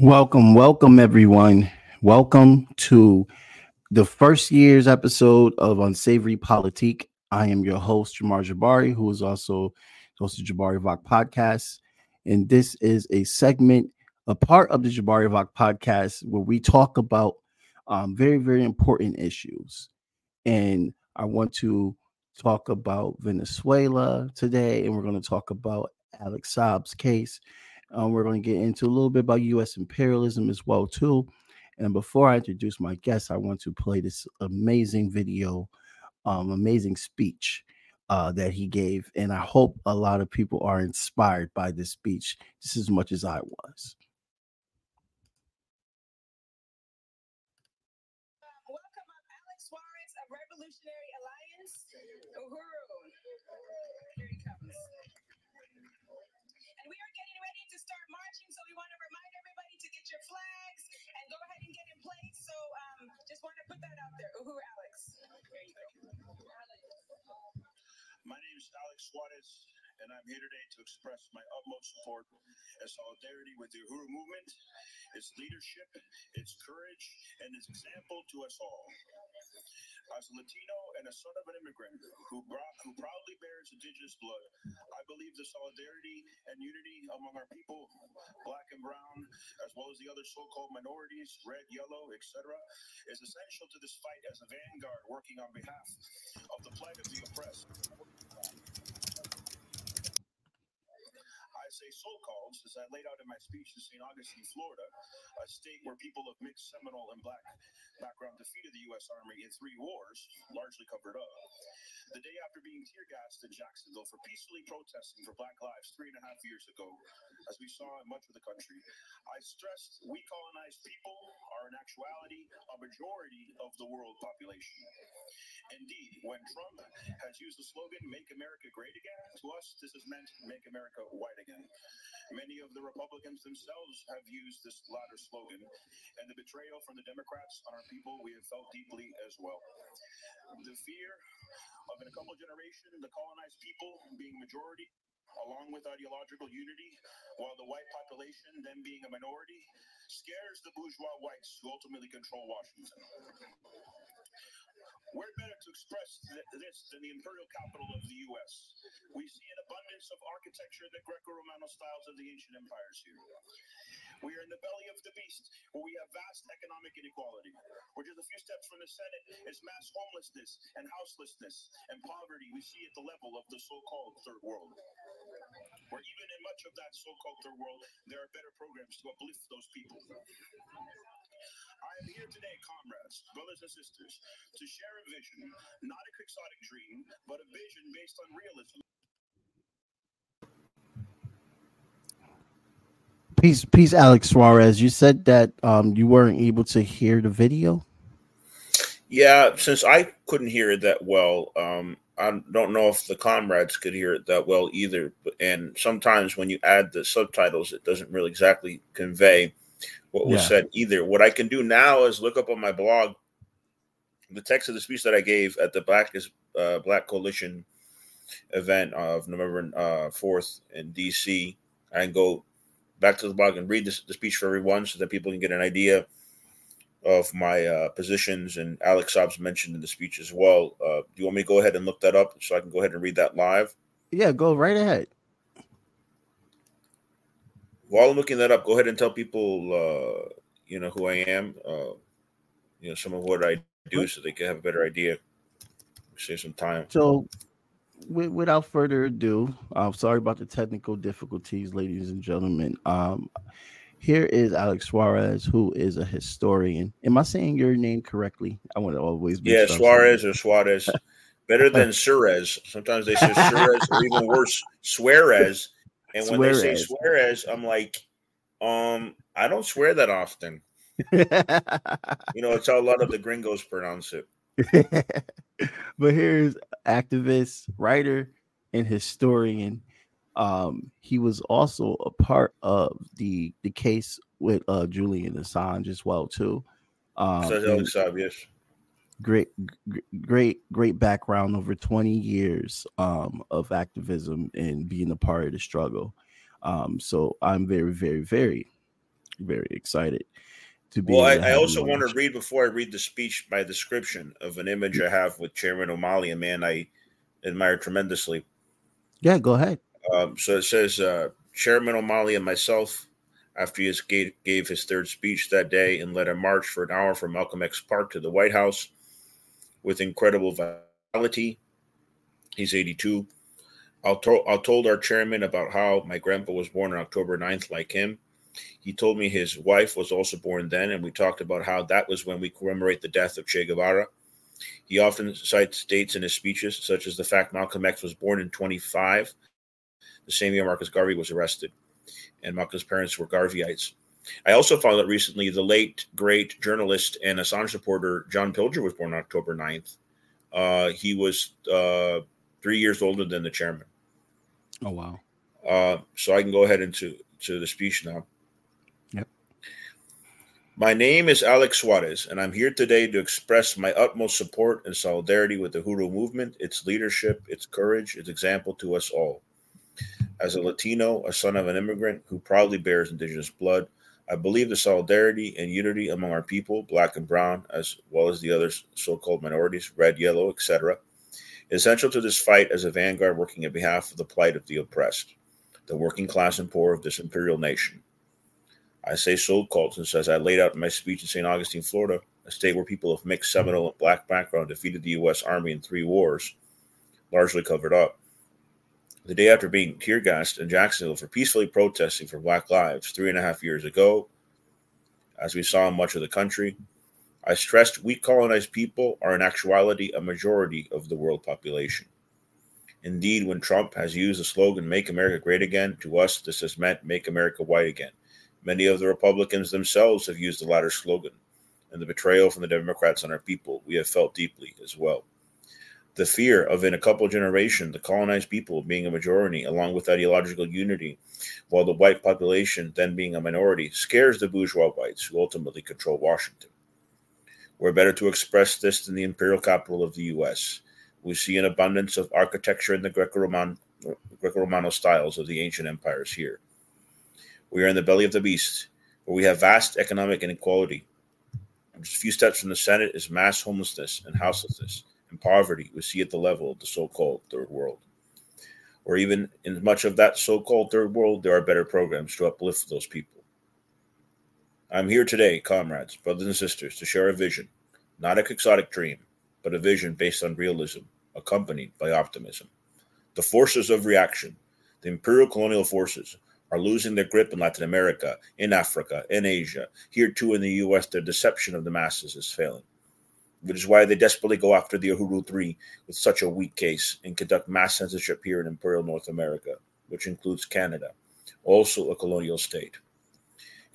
Welcome, welcome everyone. Welcome to the first year's episode of Unsavory Politik. I am your host, Jamarr Jabari, who is also host of Jabari VOC podcast. And this is a segment, a part of the Jabari VOC podcast, where we talk about um, very, very important issues. And I want to talk about Venezuela today, and we're going to talk about Alex Saab's case. Um, we're going to get into a little bit about U.S. imperialism as well too. And before I introduce my guest, I want to play this amazing video, um, amazing speech uh, that he gave, and I hope a lot of people are inspired by this speech just as much as I was. Put that out there. Uhuru, Alex. My name is Alex Suarez, and I'm here today to express my utmost support and solidarity with the Uhuru movement, its leadership, its courage, and its example to us all. As a Latino and a son of an immigrant who, brought, who proudly bears indigenous blood, I believe the solidarity and unity among our people, black and brown, as well as the other so-called minorities, red, yellow, etc., is essential to this fight as a vanguard working on behalf of the plight of the oppressed. I say so-called as I laid out in my speech in St. Augustine, Florida, a state where people of mixed Seminole and black background defeated the U.S. Army in three wars, largely covered up. The day after being tear gassed in Jacksonville for peacefully protesting for Black lives three and a half years ago, as we saw in much of the country, I stressed we colonized people are in actuality a majority of the world population. Indeed, when Trump has used the slogan "Make America Great Again," to us this has meant "Make America White Again." Many of the Republicans themselves have used this latter slogan, and the betrayal from the Democrats on our people we have felt deeply as well. The fear of in a couple of generations the colonized people being majority along with ideological unity, while the white population then being a minority, scares the bourgeois whites who ultimately control Washington. Where better to express th- this than the imperial capital of the U.S.? We see an abundance of architecture the Greco-Romano styles of the ancient empires here. We are in the belly of the beast, where we have vast economic inequality, We're just a few steps from the Senate is mass homelessness and houselessness and poverty we see at the level of the so-called third world. Where even in much of that so-called third world, there are better programs to uplift those people. I am here today, comrades, brothers and sisters, to share a vision, not a quixotic dream, but a vision based on realism. Peace, peace, Alex Suarez. You said that um, you weren't able to hear the video. Yeah, since I couldn't hear it that well, um, I don't know if the comrades could hear it that well either. And sometimes when you add the subtitles, it doesn't really exactly convey what was Yeah. said either. What I can do now is look up on my blog the text of the speech that I gave at the Black is uh, Black Coalition event of November fourth in DC. I can go back to the blog and read this, the speech for everyone so that people can get an idea of my uh, positions. And Alex Saab's mentioned in the speech as well. Uh, do you want me to go ahead and look that up so I can go ahead and read that live? Yeah, go right ahead. While I'm looking that up, go ahead and tell people, uh, you know, who I am, uh, you know, some of what I do so they can have a better idea. Save some time. So, wi- without further ado, I'm sorry about the technical difficulties, ladies and gentlemen. Um, here is Alex Suarez, who is a historian. Am I saying your name correctly? I want to always be Yeah, Suarez or Suarez. Better than Suarez. Sometimes they say Suarez or even worse, Suarez. And when they say Suarez. Suarez, I'm like, um, I don't swear that often. You know, it's how a lot of the gringos pronounce it. but here's activist, writer, and historian. Um, he was also a part of the the case with uh Julian Assange as well too. Um, Says and Alex Saab, yes. Great, great, great background over 20 years um, of activism and being a part of the struggle. Um, so I'm very, very, very very excited to be. Well, I, I also want to read before I read the speech my description of an image I have with Chairman Omali, a man I admire tremendously. Yeah, go ahead. Um, so it says uh, Chairman Omali and myself, after he gave, gave his third speech that day and led a march for an hour from Malcolm X Park to the White House with incredible vitality. He's 82. I told, I told our chairman about how my grandpa was born on October 9th, like him. He told me his wife was also born then, and we talked about how that was when we commemorate the death of Che Guevara. He often cites dates in his speeches, such as the fact Malcolm X was born in 25, the same year Marcus Garvey was arrested, and Malcolm's parents were Garveyites. I also found out recently the late, great journalist and Assange supporter John Pilger was born on October 9th. Uh, he was uh, three years older than the chairman. Oh wow. Uh, so I can go ahead into to the speech now. Yep. My name is Alex Suarez, and I'm here today to express my utmost support and solidarity with the Uhuru movement, its leadership, its courage, its example to us all. As a Latino, a son of an immigrant who proudly bears indigenous blood, I believe the solidarity and unity among our people, black and brown, as well as the other so called minorities, red, yellow, etc., is essential to this fight as a vanguard working on behalf of the plight of the oppressed, the working class and poor of this imperial nation. I say so called since, as I laid out in my speech in St. Augustine, Florida, a state where people of mixed Seminole and black background defeated the U.S. Army in three wars, largely covered up. The day after being tear gassed in Jacksonville for peacefully protesting for Black lives three and a half years ago, as we saw in much of the country, I stressed we colonized people are in actuality a majority of the world population. Indeed, when Trump has used the slogan Make America Great Again, to us this has meant Make America White Again. Many of the Republicans themselves have used the latter slogan, and the betrayal from the Democrats on our people we have felt deeply as well. The fear of in a couple of generations the colonized people being a majority along with ideological unity, while the white population then being a minority, scares the bourgeois whites who ultimately control Washington. We're better to express this than the imperial capital of the U.S. We see an abundance of architecture in the Greco-Roman, Greco-Romano styles of the ancient empires here. We are in the belly of the beast, where we have vast economic inequality. Just a few steps from the Senate is mass homelessness and houselessness and poverty we see at the level of the so-called third world. Or even in much of that so-called third world, there are better programs to uplift those people. I'm here today, comrades, brothers and sisters, to share a vision, not a quixotic dream, but a vision based on realism, accompanied by optimism. The forces of reaction, the imperial colonial forces, are losing their grip in Latin America, in Africa, in Asia. Here too in the US, their deception of the masses is failing, which is why they desperately go after the Uhuru 3 with such a weak case and conduct mass censorship here in imperial North America, which includes Canada, also a colonial state.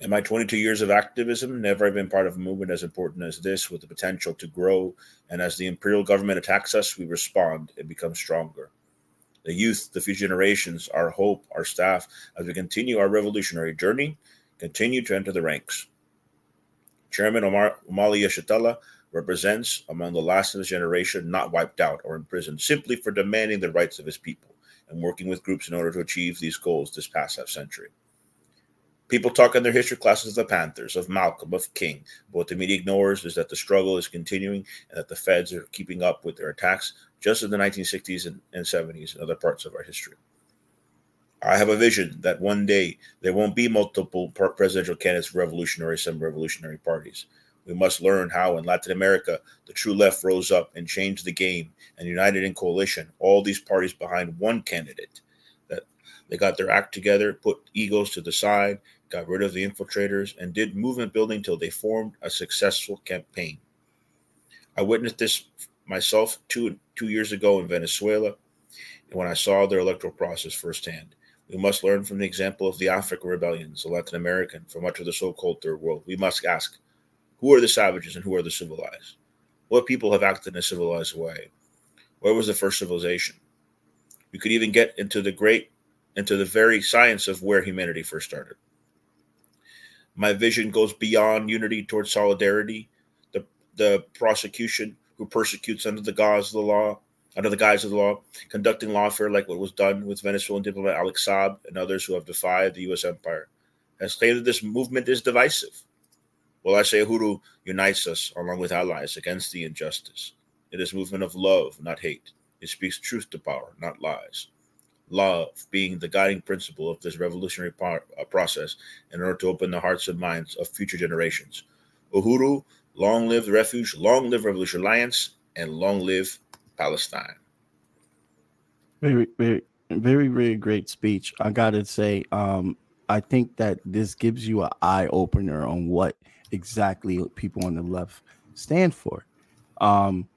In my 22 years of activism, never have been part of a movement as important as this with the potential to grow. And as the imperial government attacks us, we respond and become stronger. The youth, the future generations, our hope, our staff, as we continue our revolutionary journey, continue to enter the ranks. Chairman Omar Omali Yeshitela represents among the last of his generation not wiped out or imprisoned simply for demanding the rights of his people and working with groups in order to achieve these goals this past half century. People talk in their history classes of the Panthers, of Malcolm, of King, but what the media ignores is that the struggle is continuing and that the feds are keeping up with their attacks just as the 1960s and, and 70s and other parts of our history. I have a vision that one day there won't be multiple presidential candidates for revolutionary some revolutionary parties. We must learn how in Latin America the true left rose up and changed the game and united in coalition, all these parties behind one candidate. That they got their act together, put egos to the side, got rid of the infiltrators, and did movement building till they formed a successful campaign. I witnessed this myself two two years ago in Venezuela, when I saw their electoral process firsthand. We must learn from the example of the African rebellions, the Latin American, from much of the so-called third world. We must ask, who are the savages and who are the civilized? What people have acted in a civilized way? Where was the first civilization? You could even get into the great, into the very science of where humanity first started. My vision goes beyond unity towards solidarity. The the prosecution who persecutes under the guise of the law, under the guise of the law, conducting lawfare like what was done with Venezuelan diplomat Alex Saab and others who have defied the U.S. empire. has claimed that this movement is divisive. Well, I say Uhuru unites us along with allies against the injustice. It is a movement of love, not hate. It speaks truth to power, not lies. Love being the guiding principle of this revolutionary par- uh, process in order to open the hearts and minds of future generations. Uhuru, long live the refuge, long live Revolution Alliance, and long live Palestine. Very, very, very, very great speech. I gotta say, um, I think that this gives you an eye opener on what exactly what people on the left stand for. Um,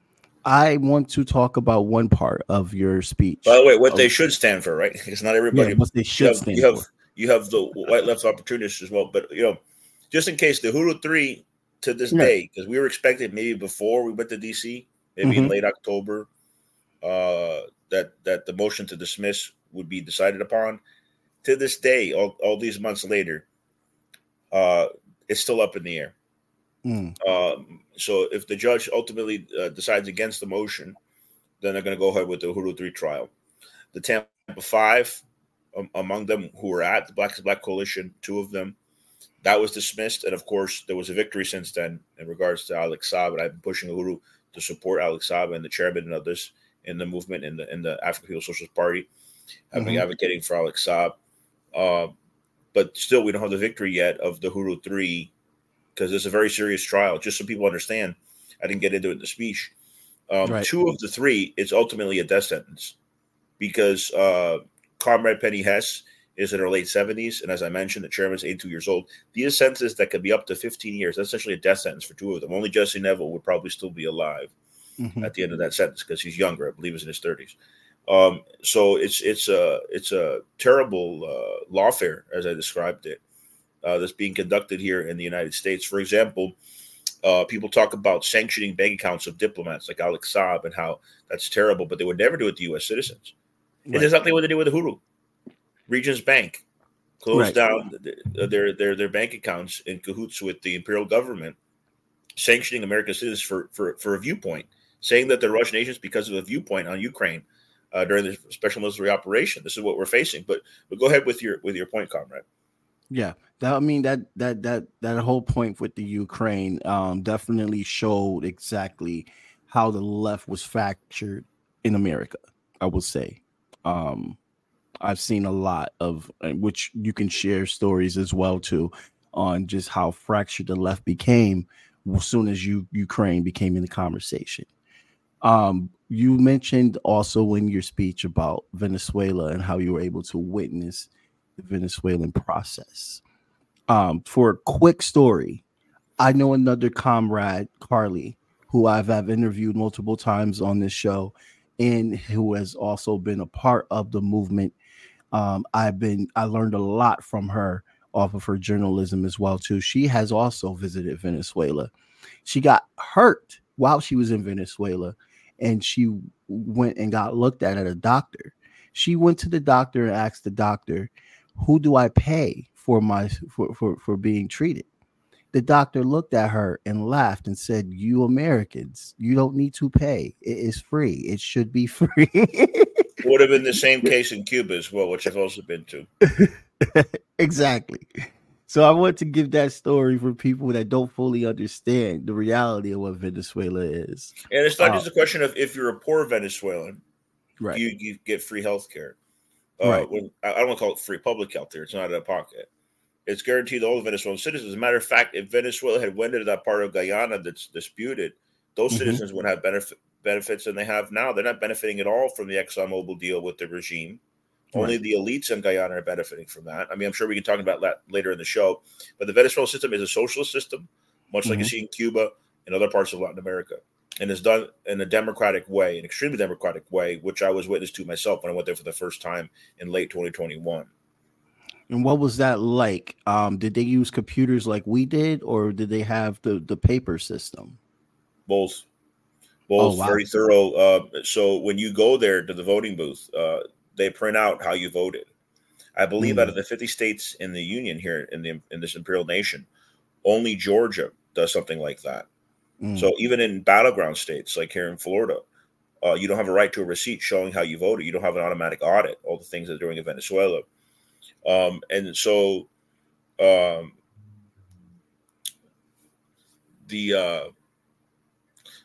I want to talk about one part of your speech. By the way, what Oh, they should stand for, right? Because not everybody. yeah, what they you should have, stand you have for. you have the white left opportunists as well. But you know, just in case the Uhuru three to this Yeah. day, because we were expecting maybe before we went to DC, maybe in Mhm. late October, uh, that that the motion to dismiss would be decided upon. To this day, all, all these months later, uh, it's still up in the air. Mm, Um, so if the judge ultimately uh, decides against the motion, then they're going to go ahead with the Uhuru 3 trial. The Tampa Five, um, among them who were at the Black Black Coalition, two of them, that was dismissed. And of course, there was a victory since then in regards to Alex Saab. And I've been pushing Uhuru to support Alex Saab and the chairman and others in the movement in the in the African People's Socialist Party. I've been Mhm. advocating for Alex Saab. Uh, but still, we don't have the victory yet of the Uhuru 3 because it's a very serious trial. Just so people understand, I didn't get into it in the speech. Um, Right. Two of the three, it's ultimately a death sentence because uh, Comrade Penny Hess is in her late 70s. And as I mentioned, the chairman's 82 years old. These sentences that could be up to 15 years, that's essentially a death sentence for two of them. Only Jesse Nevel would probably still be alive mhm. at the end of that sentence because he's younger. I believe he's in his 30s. Um, so it's it's a it's a terrible uh, lawfare as I described it uh, that's being conducted here in the United States. For example, uh, people talk about sanctioning bank accounts of diplomats like Alex Saab and how that's terrible, but they would never do it to U.S. citizens. Right. exactly what they did with the Uhuru. Regions Bank closed Right. down their their their bank accounts in cahoots with the imperial government, sanctioning American citizens for for for a viewpoint, saying that they're Russian agents because of a viewpoint on Ukraine uh, during the special military operation. This is what we're facing. But but go ahead with your with your point, comrade. Yeah, that I mean that that that that whole point with the Ukraine um definitely showed exactly how the left was fractured in America. I would say, um, I've seen a lot of which you can share stories as well too on just how fractured the left became as soon as you Ukraine became in the conversation. Um, you mentioned also in your speech about Venezuela and how you were able to witness the Venezuelan process. Um, for a quick story, I know another comrade, Carly, who I've, have interviewed multiple times on this show, and who has also been a part of the movement. Um, I've been I learned a lot from her off of her journalism as well too. She has also visited Venezuela. She got hurt while she was in Venezuela, and she went and got looked at at a doctor. She went to the doctor and asked the doctor, "Who do I pay for my for for, for being treated?" The doctor looked at her and laughed and said, "You Americans, you don't need to pay. It is free. It should be free." Would have been the same case in Cuba as well, which I've also been to. exactly. So I want to give that story for people that don't fully understand the reality of what Venezuela is. And it's not Uh, just a question of if you're a poor Venezuelan, Right. you, you get free health care. Uh, Right. when, I don't want to call it free public health care. It's not out of pocket. It's guaranteed to all Venezuelan citizens. As a matter of fact, if Venezuela had went into that part of Guyana that's disputed, those Mhm. citizens would have benefit, benefits than they have now. They're not benefiting at all from the ExxonMobil deal with the regime. Only the elites in Guyana are benefiting from that. I mean, I'm sure we can talk about that later in the show. But the Venezuelan system is a socialist system, much like you Mhm. see in Cuba and other parts of Latin America and is done in a democratic way, an extremely democratic way, which I was witness to myself when I went there for the first time in late 2021. And what was that like? Um, did they use computers like we did, or did they have the the paper system? Both, both Oh, wow. very thorough. Uh, so when you go there to the voting booth, uh, they print out how you voted. I believe Mm. out of the 50 states in the union here in the in this imperial nation, only Georgia does something like that. Mm, So even in battleground states like here in Florida, uh, you don't have a right to a receipt showing how you voted. You don't have an automatic audit. All the things they're doing in Venezuela, um, and so um, the uh,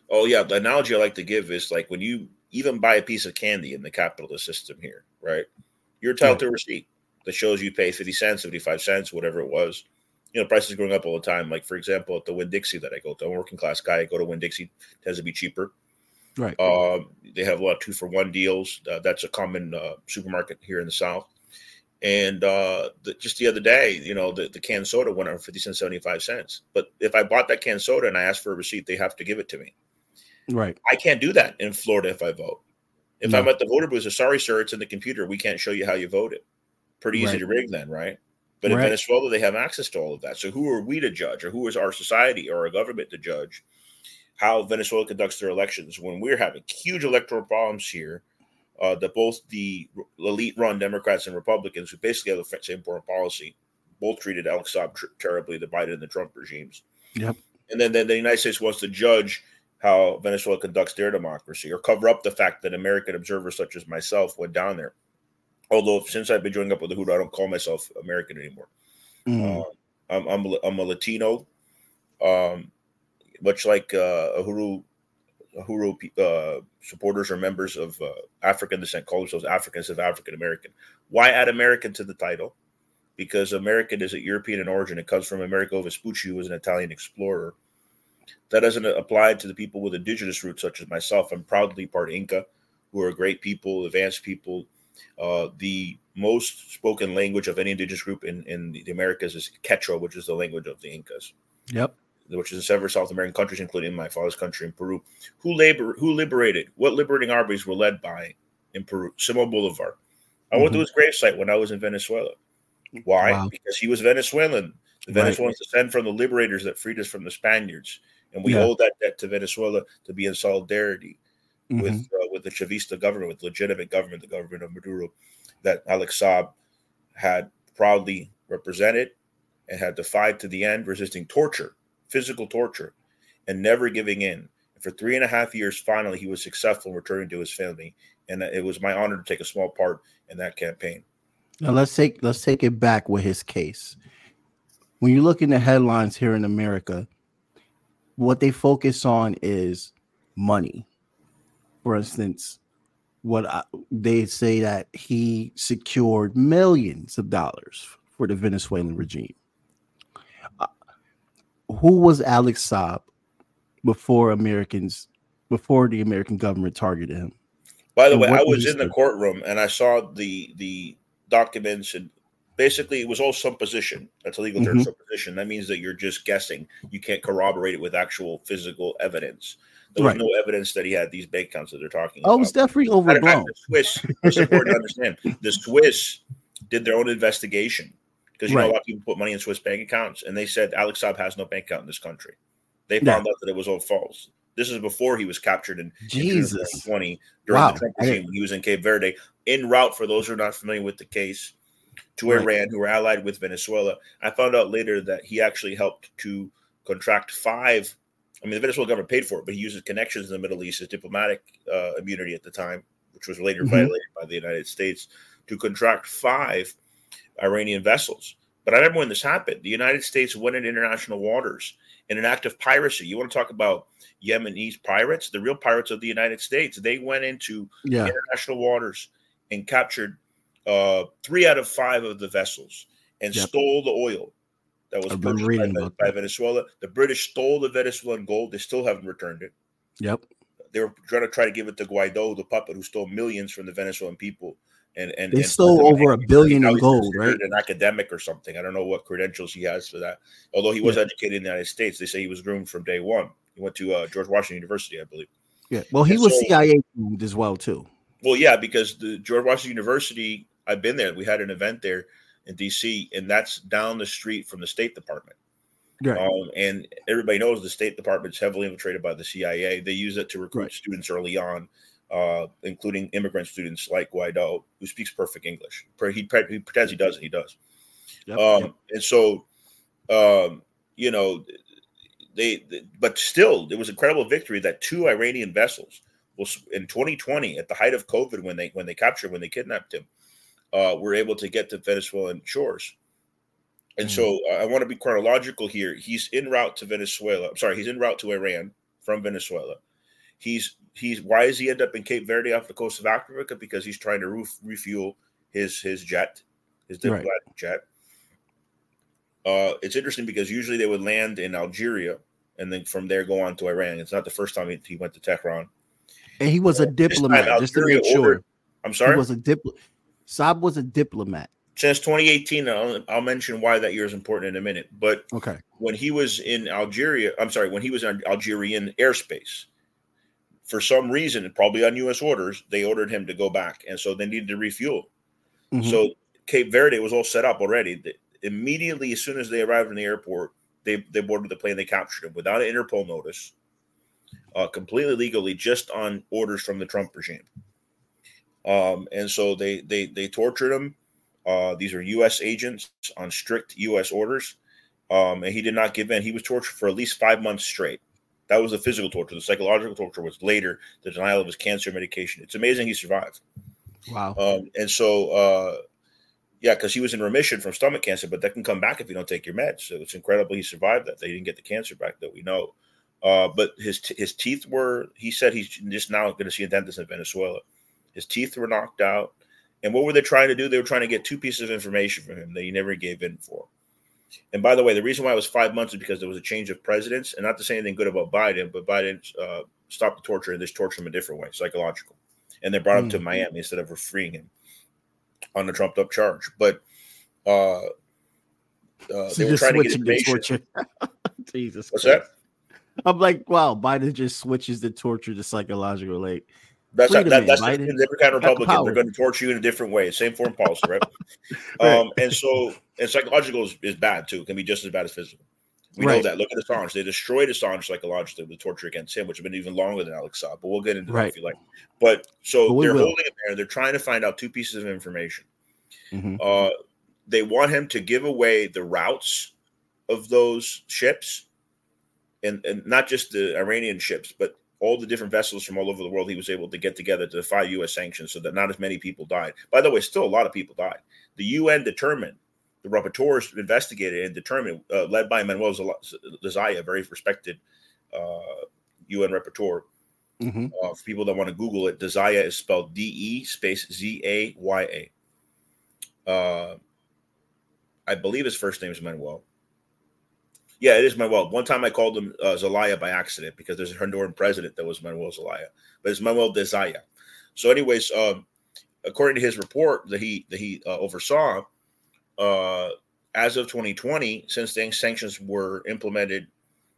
oh yeah, the analogy I like to give is like when you even buy a piece of candy in the capitalist system here, right? You're entitled to a receipt that shows you pay 50 cents, 75 cents, whatever it was. You know, prices going up all the time. Like, for example, at the Winn Dixie that I go to, I'm a working class guy. I go to Winn Dixie, tends to be cheaper. Right. Um, they have a lot of two for one deals. Uh, that's a common uh, supermarket here in the South. And uh, the, just the other day, you know, the, the canned soda went up 50 cents, 75 cents. But if I bought that canned soda and I asked for a receipt, they have to give it to me. Right. I can't do that in Florida if I vote. If No. I'm at the voter booth, sorry, sir, it's in the computer. We can't show you how you voted. Pretty easy Right. to rig then, right? But in Venezuela, they have access to all of that. So who are we to judge, or who is our society or our government to judge how Venezuela conducts their elections when we're having huge electoral problems here? Uh, that both the elite-run Democrats and Republicans, who basically have the same foreign policy, both treated Alex Saab tr- terribly, the Biden and the Trump regimes. Yep. And then, then the United States wants to judge how Venezuela conducts their democracy or cover up the fact that American observers such as myself went down there. Although since I've been joining up with the Uhuru, I don't call myself American anymore. Mm. Uh, I'm, I'm, a- I'm a Latino, um, much like uh, Uhuru, Uhuru uh, supporters or members of uh, African descent call themselves Africans of African American. Why add American to the title? Because American is a European in origin. It comes from Amerigo Vespucci, who was an Italian explorer. That doesn't apply to the people with indigenous roots, such as myself. I'm proudly part Inca, who are great people, advanced people. Uh, the most spoken language of any indigenous group in, in the Americas is Quechua, which is the language of the Incas Yep. which is in several South American countries, including my father's country in Peru. Who labor? Who liberated? What liberating armies were led by in Peru? Simon Bolivar. I went to his gravesite when I was in Venezuela. Why? Wow. Because he was Venezuelan. The Right. Venezuelans descend from the liberators that freed us from the Spaniards, and we Yeah. owe that debt to Venezuela to be in solidarity with Mhm. uh, with the Chavista government, with legitimate government, the government of Maduro, that Alex Saab had proudly represented and had defied to the end, resisting torture, physical torture, and never giving in. And for three and a half years, finally, he was successful in returning to his family, and it was my honor to take a small part in that campaign. Now let's take let's take it back with his case. When you look in the headlines here in America, what they focus on is money. For instance, what I, they say that he secured millions of dollars for the Venezuelan regime. Uh, who was Alex Saab before Americans before the American government targeted him? By the And way, I was in the courtroom and I saw the the documents and basically it was all supposition. That's a legal term, Mhm. supposition. That means that you're just guessing. You can't corroborate it with actual physical evidence. There was Right. no evidence that he had these bank accounts that they're talking Oh, about. it's definitely Matter of fact, overblown. the Swiss, it's important to understand. The Swiss did their own investigation because you know a lot of people put money in Swiss bank accounts, and they said Alex Saab has no bank account in this country. They Yeah. found out that it was all false. This is before he was captured in Jesus. 2020 during Wow. the Trump regime when he was in Cape Verde, en route for those who are not familiar with the case to Right. Iran, who were allied with Venezuela. I found out later that he actually helped to contract five. I mean, the Venezuelan government paid for it, but he used his connections in the Middle East, his diplomatic uh, immunity at the time, which was later Mhm. violated by the United States, to contract five Iranian vessels. But I remember when this happened, the United States went into international waters in an act of piracy. You want to talk about Yemenese pirates, the real pirates of the United States? They went into Yeah. international waters and captured uh, three out of five of the vessels and Yep. stole the oil that was purchased by, by. Venezuela. The British stole the Venezuelan gold. They still haven't returned it. Yep. They were trying to try to give it to Guaido, the puppet who stole millions from the Venezuelan people. And, and They and stole over a billion in gold, right? An academic or something. I don't know what credentials he has for that. Although he was Yeah. educated in the United States, they say he was groomed from day one. He went to uh, George Washington University, I believe. Yeah. Well, he And was so- CIA groomed as well too. Well, yeah, because the George Washington University, I've been there. We had an event there in DC, and that's down the street from the State Department. Right. Um, and everybody knows the State Department's heavily infiltrated by the CIA. They use it to recruit Right. students early on, uh, including immigrant students like Guaido, who speaks perfect English. He, he pretends he doesn't. He does. Yep, Um, yep. And so, um, you know, they, they- but still, it was an incredible victory that two Iranian vessels was in 2020 at the height of COVID when they when they captured when they kidnapped him, uh, were able to get to Venezuelan shores. And Mm. so uh, I want to be chronological here. He's en route to Venezuela. I'm sorry, he's en route to Iran from Venezuela. He's he's why does he end up in Cape Verde off the coast of Africa? Because he's trying to roof, refuel his his jet, his Right. diplomatic jet. Uh, it's interesting because usually they would land in Algeria and then from there go on to Iran. It's not the first time he, he went to Tehran. And he was a diplomat, just to make sure. ordered- I'm sorry. He was a dipl. Saab was a diplomat. Since 2018, I'll, I'll mention why that year is important in a minute. But Okay. when he was in Algeria, I'm sorry, when he was in Algerian airspace, for some reason, probably on U.S. orders, they ordered him to go back, and so they needed to refuel. Mhm. So Cape Verde was all set up already. Immediately, as soon as they arrived in the airport, they they boarded the plane. They captured him without an Interpol notice, uh, completely legally, just on orders from the Trump regime. Um, and so they they they tortured him. Uh, these are U.S. agents on strict U.S. orders, um, and he did not give in. He was tortured for at least five months straight. That was the physical torture. The psychological torture was later. The denial of his cancer medication. It's amazing he survived. Wow. Um, and so, uh, yeah, because he was in remission from stomach cancer, but that can come back if you don't take your meds. So it's incredible he survived that. They didn't get the cancer back that we know. Uh, but his t- his teeth were. He said he's just now going to see a dentist in Venezuela. His teeth were knocked out. And what were they trying to do? They were trying to get two pieces of information from him that he never gave in for. And by the way, the reason why it was five months is because there was a change of presidents, and not to say anything good about Biden, but Biden uh, stopped the torture and this tortured him a different way, psychological. And they brought him to Mm. Miami instead of freeing him on a trumped up charge. But uh, uh, So they were trying to get information. torture. Jesus. What's Christ. that? I'm like, wow, Biden just switches the torture to psychological. Like, That's a that, that's the every kind of Republican. They're going to torture you in a different way. Same foreign policy, right? Right. Um, and so, and psychological is, is bad too. It can be just as bad as physical. We know that. Look at Assange. They destroyed Assange psychologically with torture against him, which have been even longer than Alex Saab. But we'll get into that if you like. But so But they're will. holding him there. They're trying to find out two pieces of information. Mhm. Uh, they want him to give away the routes of those ships, and and not just the Iranian ships, but all the different vessels from all over the world. He was able to get together to defy U.S. sanctions, so that not as many people died. By the way, still a lot of people died. The UN determined, the rapporteurs investigated and determined, uh, led by Manuel Zelaya, a very respected uh, UN rapporteur. Mhm. Uh, for people that want to Google it, De Zaya is spelled D E space Z A Y A. Uh, I believe his first name is Manuel. Yeah, it is Manuel. One time I called him uh, Zelaya by accident because there's a Honduran president that was Manuel Zelaya, but it's Manuel De Zaya. So, anyways, um, according to his report that he that he uh, oversaw, uh, as of 2020, since the sanctions were implemented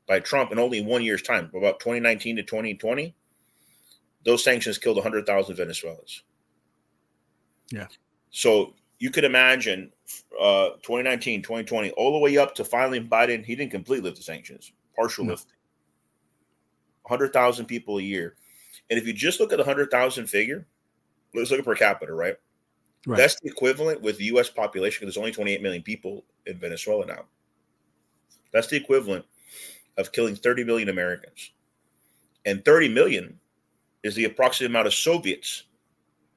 by Trump in only one year's time, about 2019 to 2020, those sanctions killed 100,000 Venezuelans. Yeah. So you could imagine uh, 2019, 2020, all the way up to finally Biden, he didn't completely lift the sanctions, partial No. lifting. 100,000 people a year. And if you just look at the 100,000 figure, let's look at per capita, right? Right. That's the equivalent with the US population because there's only 28 million people in Venezuela now. That's the equivalent of killing 30 million Americans. And 30 million is the approximate amount of Soviets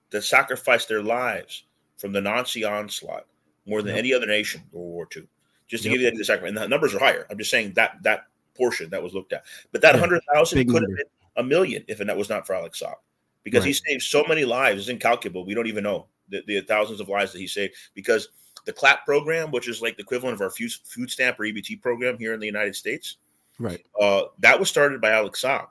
that sacrificed their lives from the Nazi onslaught more than Yep. any other nation in World War II. Just to Yep. give you that sacrifice. And the numbers are higher. I'm just saying that that portion that was looked at. But that Yeah, 100,000 big could have been a million if that was not for Alex Saab. Because he saved so many lives, it's incalculable. We don't even know the, the thousands of lives that he saved. Because the CLAP program, which is like the equivalent of our food, food stamp or EBT program here in the United States, Right. uh, that was started by Alex Saab.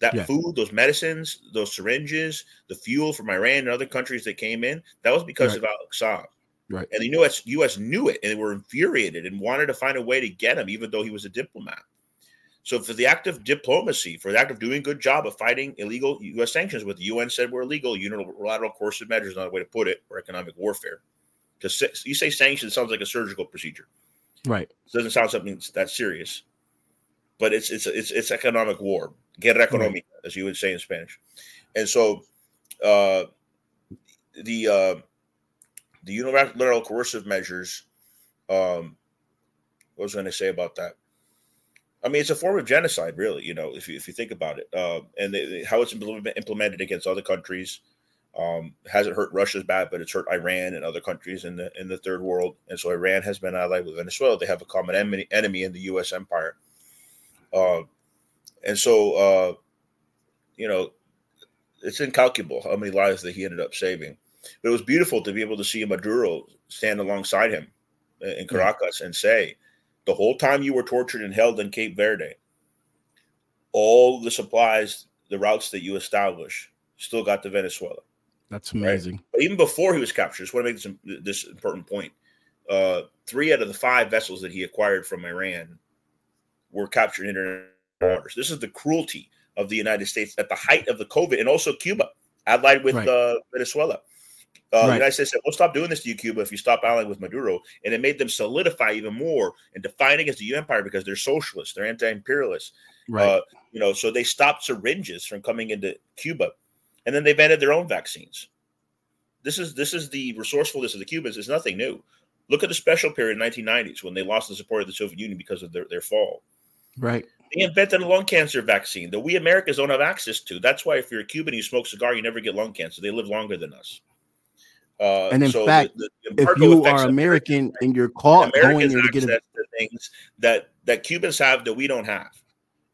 That Yeah. food, those medicines, those syringes, the fuel from Iran and other countries that came in, that was because Right. of Alex Saab. Right. And the US, US knew it and they were infuriated and wanted to find a way to get him, even though he was a diplomat. So for the act of diplomacy, for the act of doing a good job of fighting illegal U.S. sanctions, what the UN said were illegal, unilateral coercive measures, not a way to put it, or economic warfare. Because you say sanctions sounds like a surgical procedure. Right. It doesn't sound something that serious, but it's it's it's it's economic war, guerra económica, as you would say in Spanish. And so, uh, the uh, the unilateral coercive measures. Um, what was I going to say about that? I mean, it's a form of genocide, really. You know, if you if you think about it, uh, and they- how it's implemented against other countries. Um, hasn't hurt Russia's as bad, but it's hurt Iran and other countries in the in the third world. And so Iran has been allied with Venezuela. They have a common enemy, enemy in the U.S. empire. Uh, and so, uh, you know, it's incalculable how many lives that he ended up saving. But it was beautiful to be able to see Maduro stand alongside him in Caracas and say, the whole time you were tortured and held in Cape Verde, all the supplies, the routes that you established, still got to Venezuela. That's amazing. Right? But even before he was captured, I just want to make this, this important point. Uh, three out of the five vessels that he acquired from Iran were captured in This is the cruelty of the United States at the height of the COVID and also Cuba, allied with right. uh, Venezuela. Uh, right. The United States said, "We'll stop doing this to you, Cuba, if you stop allying with Maduro," and it made them solidify even more and define against the U empire because they're socialists, they're anti-imperialists. Right. Uh, you know, so they stopped syringes from coming into Cuba, and then they invented their own vaccines. This is this is the resourcefulness of the Cubans. It's nothing new. Look at the special period in 1990s when they lost the support of the Soviet Union because of their, their fall. Right. They invented a lung cancer vaccine that we Americans don't have access to. That's why if you're a Cuban and you smoke cigar, you never get lung cancer. They live longer than us. Uh, and in so fact, the, the if you are American and you're caught Americans going to get a- things that that Cubans have that we don't have,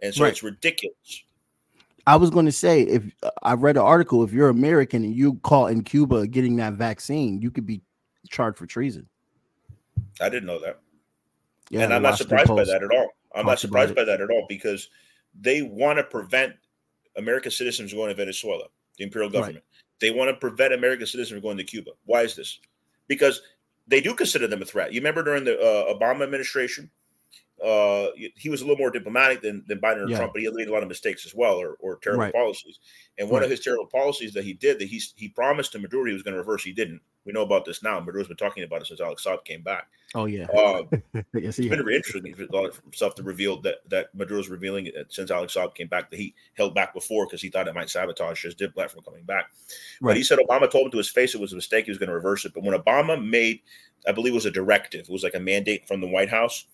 and so right. it's ridiculous. I was going to say if I read an article, if you're American and you caught in Cuba getting that vaccine, you could be charged for treason. I didn't know that. Yeah, and I'm not surprised by that at all. I'm not surprised by that at all because they want to prevent American citizens going to Venezuela, the imperial government. Right. They want to prevent American citizens from going to Cuba. Why is this? Because they do consider them a threat. You remember during the uh, Obama administration, uh, he was a little more diplomatic than, than Biden or yeah. Trump, but he made a lot of mistakes as well, or, or terrible right. policies. And one right. of his terrible policies that he did that he he promised to Maduro he was going to reverse, he didn't. We know about this now. Maduro's been talking about it since Alex Saab came back. Oh yeah, uh, yes, it's been very interesting stuff to reveal that that Maduro's revealing it since Alex Saab came back that he held back before because he thought it might sabotage his diplomat from coming back. Right. But he said Obama told him to his face it was a mistake. He was going to reverse it. But when Obama made, I believe it was a directive, it was like a mandate from the White House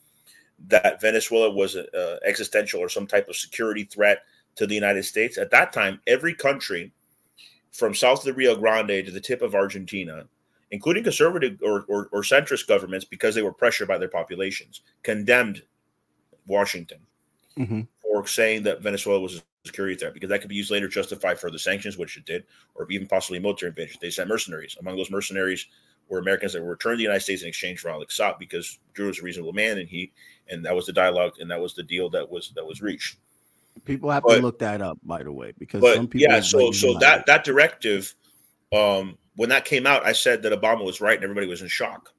that Venezuela was a, a existential or some type of security threat to the United States. At that time, every country from south of the Rio Grande to the tip of Argentina, including conservative or, or, or centrist governments, because they were pressured by their populations, condemned Washington mm-hmm. for saying that Venezuela was a security threat because that could be used later to justify further sanctions, which it did, or even possibly military invasion. They sent mercenaries. Among those mercenaries were Americans that were returned to the United States in exchange for Alex Saab because Drew was a reasonable man, and he and that was the dialogue and that was the deal that was that was reached. People have but, to look that up, by the way, because but, some people yeah. So so that that directive, um, when that came out, I said that Obama was right, and everybody was in shock.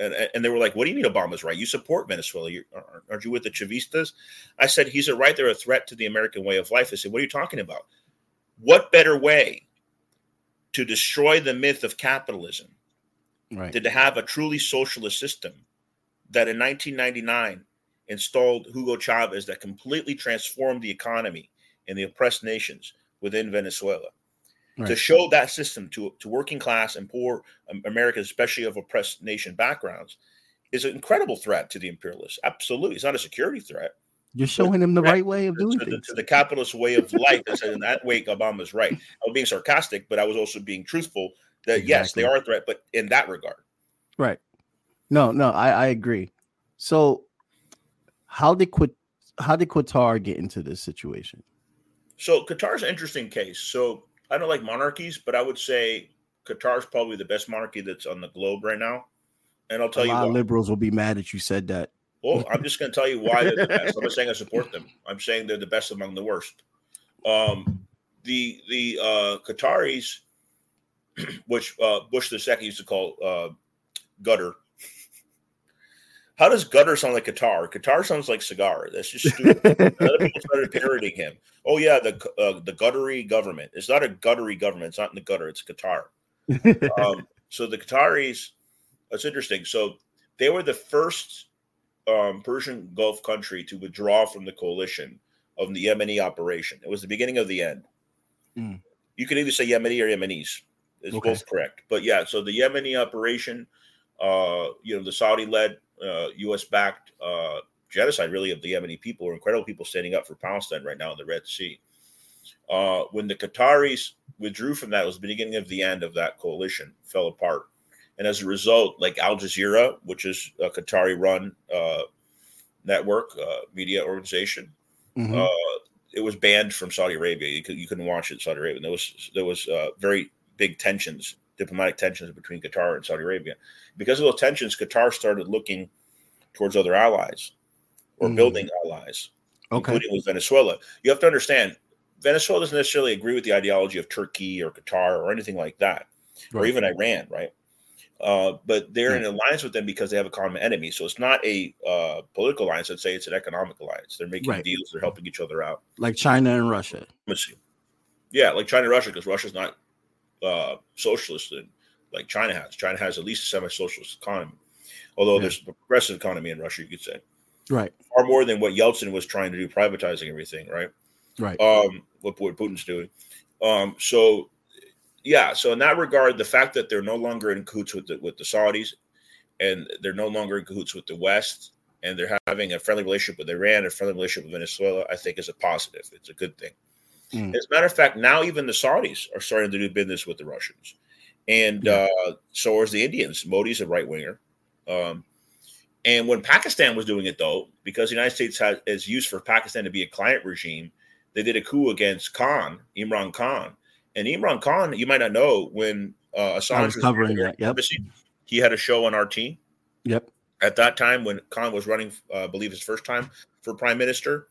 And, and they were like, "What do you mean Obama's right? You support Venezuela? you aren't you with the Chavistas?" I said, "He's a right. They're a threat to the American way of life." I said, "What are you talking about? What better way to destroy the myth of capitalism right. than to have a truly socialist system that in 1999 installed Hugo Chavez that completely transformed the economy in the oppressed nations within Venezuela. Right. To show that system to, to working class and poor Americans, especially of oppressed nation backgrounds, is an incredible threat to the imperialists. Absolutely. It's not a security threat. You're showing them the right way of doing to, things. To the capitalist way of life. in that way, Obama's right. I was being sarcastic, but I was also being truthful that exactly. yes, they are a threat, but in that regard. Right. No, no, I, I agree. So how did quit how did Qatar get into this situation? So Qatar's an interesting case. So I don't like monarchies, but I would say Qatar's probably the best monarchy that's on the globe right now. And I'll tell you a you, lot liberals will be mad that you said that. Well, I'm just going to tell you why they're the best. I'm not saying I support them. I'm saying they're the best among the worst. Um, the the uh, Qataris, which uh, Bush the second used to call uh, gutter, how does gutter sound like guitar? Guitar sounds like cigar. That's just stupid. Other people started parodying him. Oh yeah, the uh, the guttery government. It's not a guttery government. It's not in the gutter. It's guitar. um, so the Qataris. That's interesting. So they were the first um, Persian Gulf country to withdraw from the coalition of the Yemeni operation. It was the beginning of the end. Mm. You can either say Yemeni or Yemenis. It's okay. both correct. But yeah, so the Yemeni operation, uh, you know, the Saudi led uh, U.S. backed uh, genocide, really, of the Yemeni people, or incredible people standing up for Palestine right now in the Red Sea. Uh, when the Qataris withdrew from that, it was the beginning of the end of that coalition, fell apart. And as a result, like Al Jazeera, which is a Qatari run uh, network, uh, media organization, Mhm. uh, it was banned from Saudi Arabia. You, could, you couldn't watch it in Saudi Arabia. There was there was uh, very big tensions, diplomatic tensions between Qatar and Saudi Arabia. Because of those tensions, Qatar started looking towards other allies or Mm. building allies, okay. including with Venezuela. You have to understand, Venezuela doesn't necessarily agree with the ideology of Turkey or Qatar or anything like that, or even Iran, right? Uh, but they're Yeah. in alliance with them because they have a common enemy. So it's not a uh, political alliance. I'd say it's an economic alliance. They're making Right. deals. They're helping each other out. Like China and Russia. Yeah, like China and Russia, because Russia's not uh, socialist and like China has. China has at least a semi-socialist economy, although Yeah. there's a progressive economy in Russia, you could say, Right. far more than what Yeltsin was trying to do, privatizing everything, right? Right. Um, what, what Putin's doing. Um, so, yeah, so in that regard, the fact that they're no longer in cahoots with the with the Saudis, and they're no longer in cahoots with the West, and they're having a friendly relationship with Iran, a friendly relationship with Venezuela, I think is a positive. It's a good thing. Mm. As a matter of fact, now even the Saudis are starting to do business with the Russians, and uh, so is the Indians. Modi's a right winger. Um, and when Pakistan was doing it, though, because the United States has is used for Pakistan to be a client regime, they did a coup against Khan, Imran Khan. And Imran Khan, you might not know, when uh, Assange I was covering there that, yep. embassy, he had a show on RT Yep. at that time when Khan was running, uh, I believe his first time for prime minister.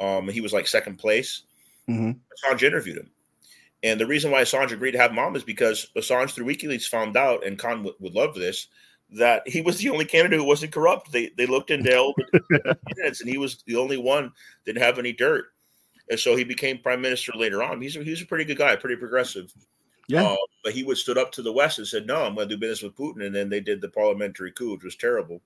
Um, he was like second place. Hmm Assange interviewed him. And the reason why Assange agreed to have him on is because Assange through WikiLeaks found out, and Khan would, would love this, that he was the only candidate who wasn't corrupt. They they looked into all the candidates, and he was the only one that didn't have any dirt. And so he became prime minister later on. He's a, he's a pretty good guy, pretty progressive. Yeah. Uh, but he would stood up to the West and said, "No, I'm going to do business with Putin." And then they did the parliamentary coup, which was terrible.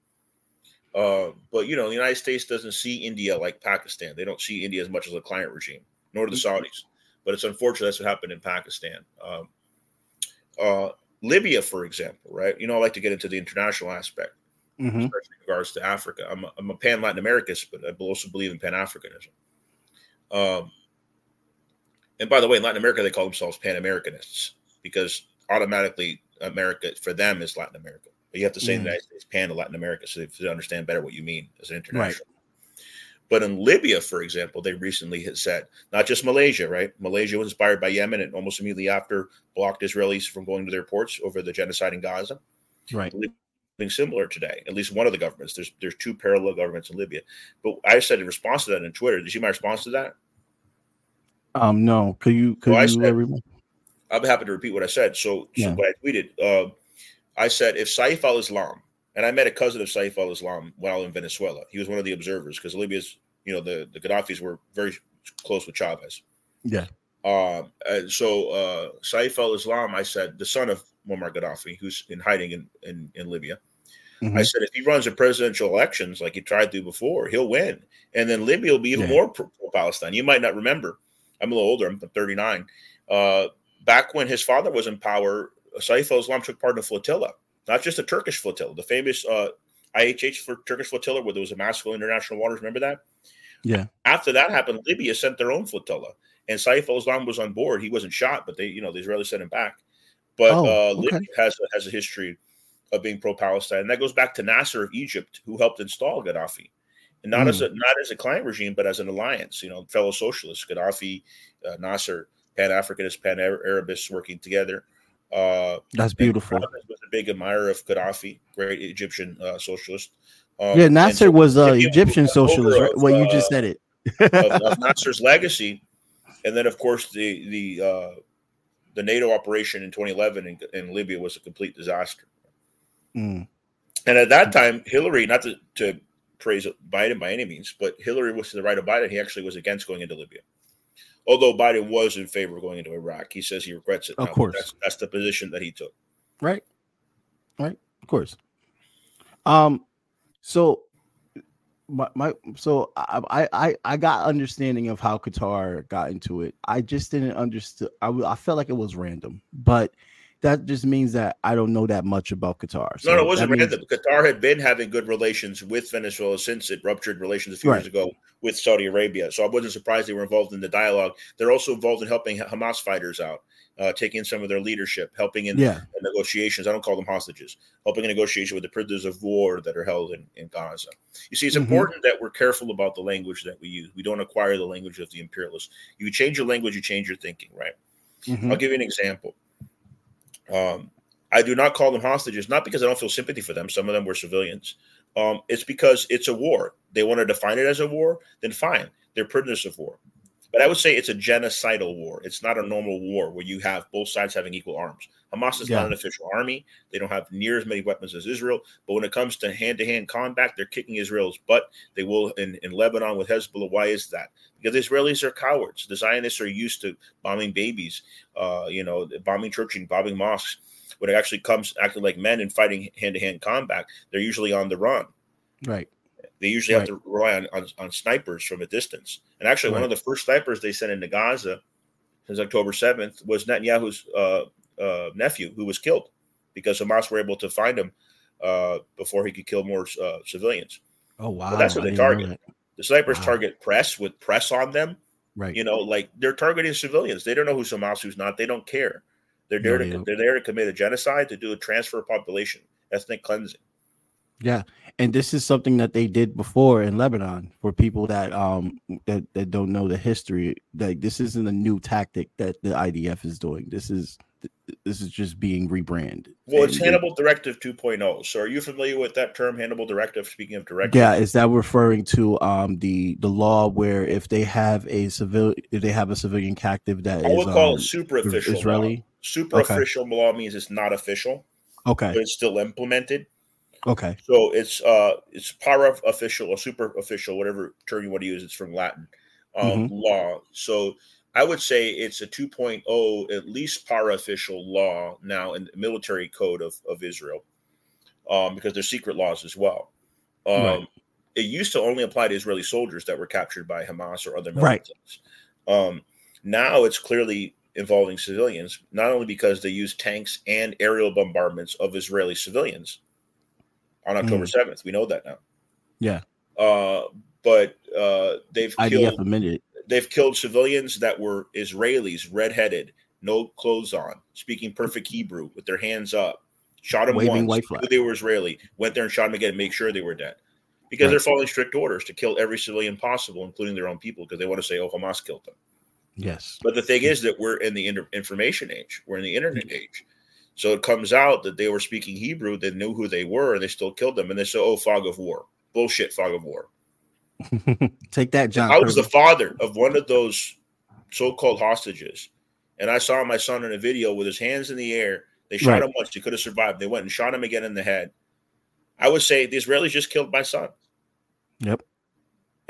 Uh, but you know, the United States doesn't see India like Pakistan. They don't see India as much as a client regime, nor the Saudis. But it's unfortunate that's what happened in Pakistan. Um, uh, Libya, for example, right? You know, I like to get into the international aspect, hmm especially in regards to Africa. I'm a, I'm a pan Latin Americanist, but I also believe in Pan Africanism. Um, and by the way, in Latin America, they call themselves Pan Americanists because automatically America for them is Latin America. But you have to say Mm. the United States pan to Latin America so they understand better what you mean as an international. But in Libya, for example, they recently had said not just Malaysia, right? Malaysia was inspired by Yemen and almost immediately after blocked Israelis from going to their ports over the genocide in Gaza. Right. Something similar today. At least one of the governments. There's there's two parallel governments in Libya. But I said in response to that on Twitter. Did you see my response to that? Um. No. Could you? Could Well, I you? said- everyone? I'm happy to repeat what I said. So, so what I tweeted, uh, I said if Saif al-Islam, and I met a cousin of Saif al-Islam while in Venezuela. He was one of the observers because Libya's, you know, the the Gaddafis were very close with Chavez. Yeah. Um, and so uh, Saif al-Islam, I said, the son of Muammar Gaddafi, who's in hiding in in, in Libya. Mhm. I said if he runs in presidential elections like he tried to before, he'll win, and then Libya will be even Yeah. more pro Palestine. You might not remember. I'm a little older. I'm 39. Uh, back when his father was in power, Saif al-Islam took part in a flotilla, not just a Turkish flotilla, the famous uh, IHH for Turkish flotilla, where there was a massacre in international waters. Remember that? Yeah. After that happened, Libya sent their own flotilla, and Saif al-Islam was on board. He wasn't shot, but they, you know, the Israelis sent him back. But Oh, uh, okay. Libya has a, has a history of being pro-Palestine, and that goes back to Nasser of Egypt, who helped install Gaddafi, and not Mm. as a not as a client regime, but as an alliance. You know, fellow socialists, Gaddafi, uh, Nasser, Pan Africanists, Pan Arabists working together. Uh, That's beautiful. And Chavez was a big admirer of Gaddafi, great Egyptian uh, socialist. Um, Yeah, Nasser so was uh, Egyptian socialist. Right? of, Well, you uh, just said it. of, of Nasser's legacy, and then of course the the uh, the NATO operation in 2011 in, in Libya was a complete disaster. Mm, And at that time, Hillary, not to, to praise Biden by any means, but Hillary was to the right of Biden. He actually was against going into Libya. Although Biden was in favor of going into Iraq, he says he regrets it. Of now, course. that's, that's the position that he took. right. Right. Of course. Um. So. My, my so I, I I got understanding of how Qatar got into it. I just didn't understand. I, I felt like it was random, but that just means that I don't know that much about Qatar. no, no, it wasn't means- random. Qatar had been having good relations with Venezuela since it ruptured relations a few years ago with Saudi Arabia. So I wasn't surprised they were involved in the dialogue. They're also involved in helping Hamas fighters out, uh, taking some of their leadership, helping in Yeah, the negotiations. I don't call them hostages, helping in negotiation with the prisoners of war that are held in, in Gaza. You see, it's Mhm. important that we're careful about the language that we use. We don't acquire the language of the imperialists. You change your language, you change your thinking, right? Mhm. I'll give you an example. Um, I do not call them hostages, not because I don't feel sympathy for them. Some of them were civilians. Um, it's because it's a war. They want to define it as a war, then fine. They're prisoners of war. But I would say it's a genocidal war. It's not a normal war where you have both sides having equal arms. Hamas is Yeah. not an official army. They don't have near as many weapons as Israel. But when it comes to hand to hand combat, they're kicking Israel's butt. They will in, in Lebanon with Hezbollah. Why is that? Because the Israelis are cowards. The Zionists are used to bombing babies, uh, you know, bombing churches, bombing mosques. When it actually comes acting like men and fighting hand to hand combat, they're usually on the run. right. They usually have to rely on, on, on snipers from a distance. And actually, one of the first snipers they sent into Gaza since October 7th was Netanyahu's uh, uh, nephew, who was killed because Hamas were able to find him uh, before he could kill more uh, civilians. Oh wow, Well, that's what I they target. The snipers Wow. target press with press on them. Right. You know, like they're targeting civilians. They don't know who's Hamas, who's not. They don't care. They're there No, to they they're there to commit a genocide, to do a transfer of population, ethnic cleansing. Yeah, and this is something that they did before in Lebanon for people that um that, that don't know the history. Like this isn't a new tactic that the IDF is doing. This is this is just being rebranded. Well, it's And- Hannibal Directive 2.0. So, are you familiar with that term, Hannibal Directive? Speaking of directives, Yeah, is that referring to um the the law where if they have a civil if they have a civilian captive that I is call um, it super official. Law. Israeli? Super Okay. official law means it's not official, Okay, but it's still implemented. Okay, So it's uh it's para official or super official, whatever term you want to use. It's from Latin um, Mhm. law. So I would say it's a 2.0, at least para official law now in the military code of, of Israel, um, because there's secret laws as well. Um, Right. It used to only apply to Israeli soldiers that were captured by Hamas or other Right. Um, now it's clearly involving civilians, not only because they use tanks and aerial bombardments of Israeli civilians on October 7th. We know that now. Mm. Yeah. Uh, but uh, they've IDF killed admitted. they've killed civilians that were Israelis, redheaded, no clothes on, speaking perfect Hebrew with their hands up. Shot them Waving once, they were Israeli. Went there and shot them again, make sure they were dead, because Right. they're following strict orders to kill every civilian possible, including their own people, because they want to say, "Oh, Hamas killed them." Yes. But the thing is that we're in the inter- information age. We're in the internet age. So it comes out that they were speaking Hebrew. They knew who they were, and they still killed them. And they say, "Oh, fog of war, bullshit, fog of war." Take that, John. I was the father of one of those so-called hostages, and I saw my son in a video with his hands in the air. They shot Right. him once; he could have survived. They went and shot him again in the head. I would say the Israelis just killed my son. Yep.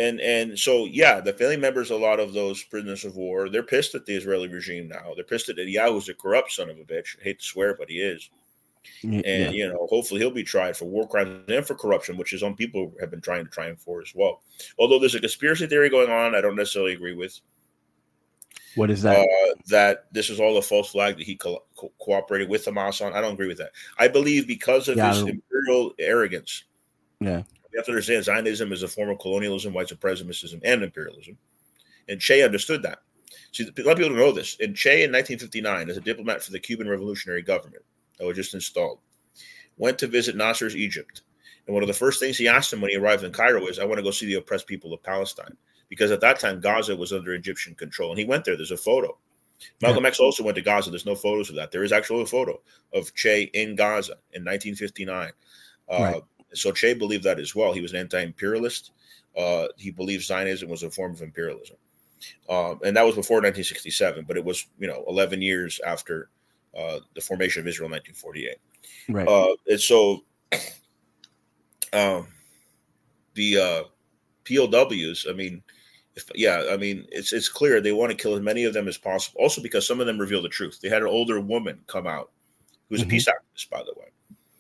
And and so yeah, the family members, a lot of those prisoners of war, they're pissed at the Israeli regime now. They're pissed at Yahoo's a corrupt son of a bitch. I hate to swear, but he is. And yeah. you know, hopefully he'll be tried for war crimes and for corruption, which his own people have been trying to try him for as well. Although there's a conspiracy theory going on, I don't necessarily agree with What is that? uh, that this is all a false flag that he co- co- cooperated with Hamas on. I don't agree with that. I believe because of Yeah, his imperial arrogance, yeah. You have to understand Zionism is a form of colonialism, white supremacism, and imperialism. And Che understood that. See, a lot of people don't know this. And Che in 1959, as a diplomat for the Cuban revolutionary government that was just installed, went to visit Nasser's Egypt. And one of the first things he asked him when he arrived in Cairo is, I want to go see the oppressed people of Palestine. Because at that time, Gaza was under Egyptian control. And he went there. There's a photo. Malcolm X also went to Gaza. There's no photos of that. There is actually a photo of Che in Gaza in 1959. Uh, Right. So Che believed that as well. He was an anti-imperialist. Uh, he believed Zionism was a form of imperialism, um, and that was before 1967. But it was, you know, 11 years after uh, the formation of Israel in 1948. Right. Uh, and so, um, the uh, POWs. I mean, if, yeah, I mean, it's it's clear they want to kill as many of them as possible. Also, because some of them reveal the truth. They had an older woman come out who was Mhm. a peace activist, by the way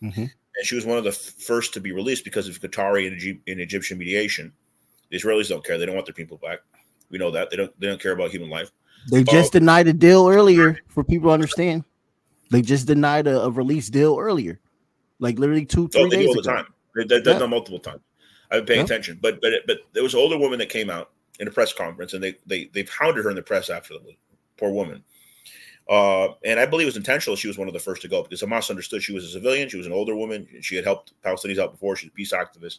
hmm and she was one of the first to be released because of Qatari and, and Egyptian mediation. The Israelis don't care; they don't want their people back. We know that they don't. They don't care about human life. They just denied a deal earlier for people to understand. They just denied a, a release deal earlier, like literally two, three Oh, they days do all the time. They, they, they've Yeah. done multiple times. I've been paying Yeah. attention, but but but there was an older woman that came out in a press conference, and they they they hounded her in the press after the poor woman. Uh, and I believe it was intentional. She was one of the first to go because Hamas understood she was a civilian. She was an older woman. She had helped Palestinians out before. She's a peace activist.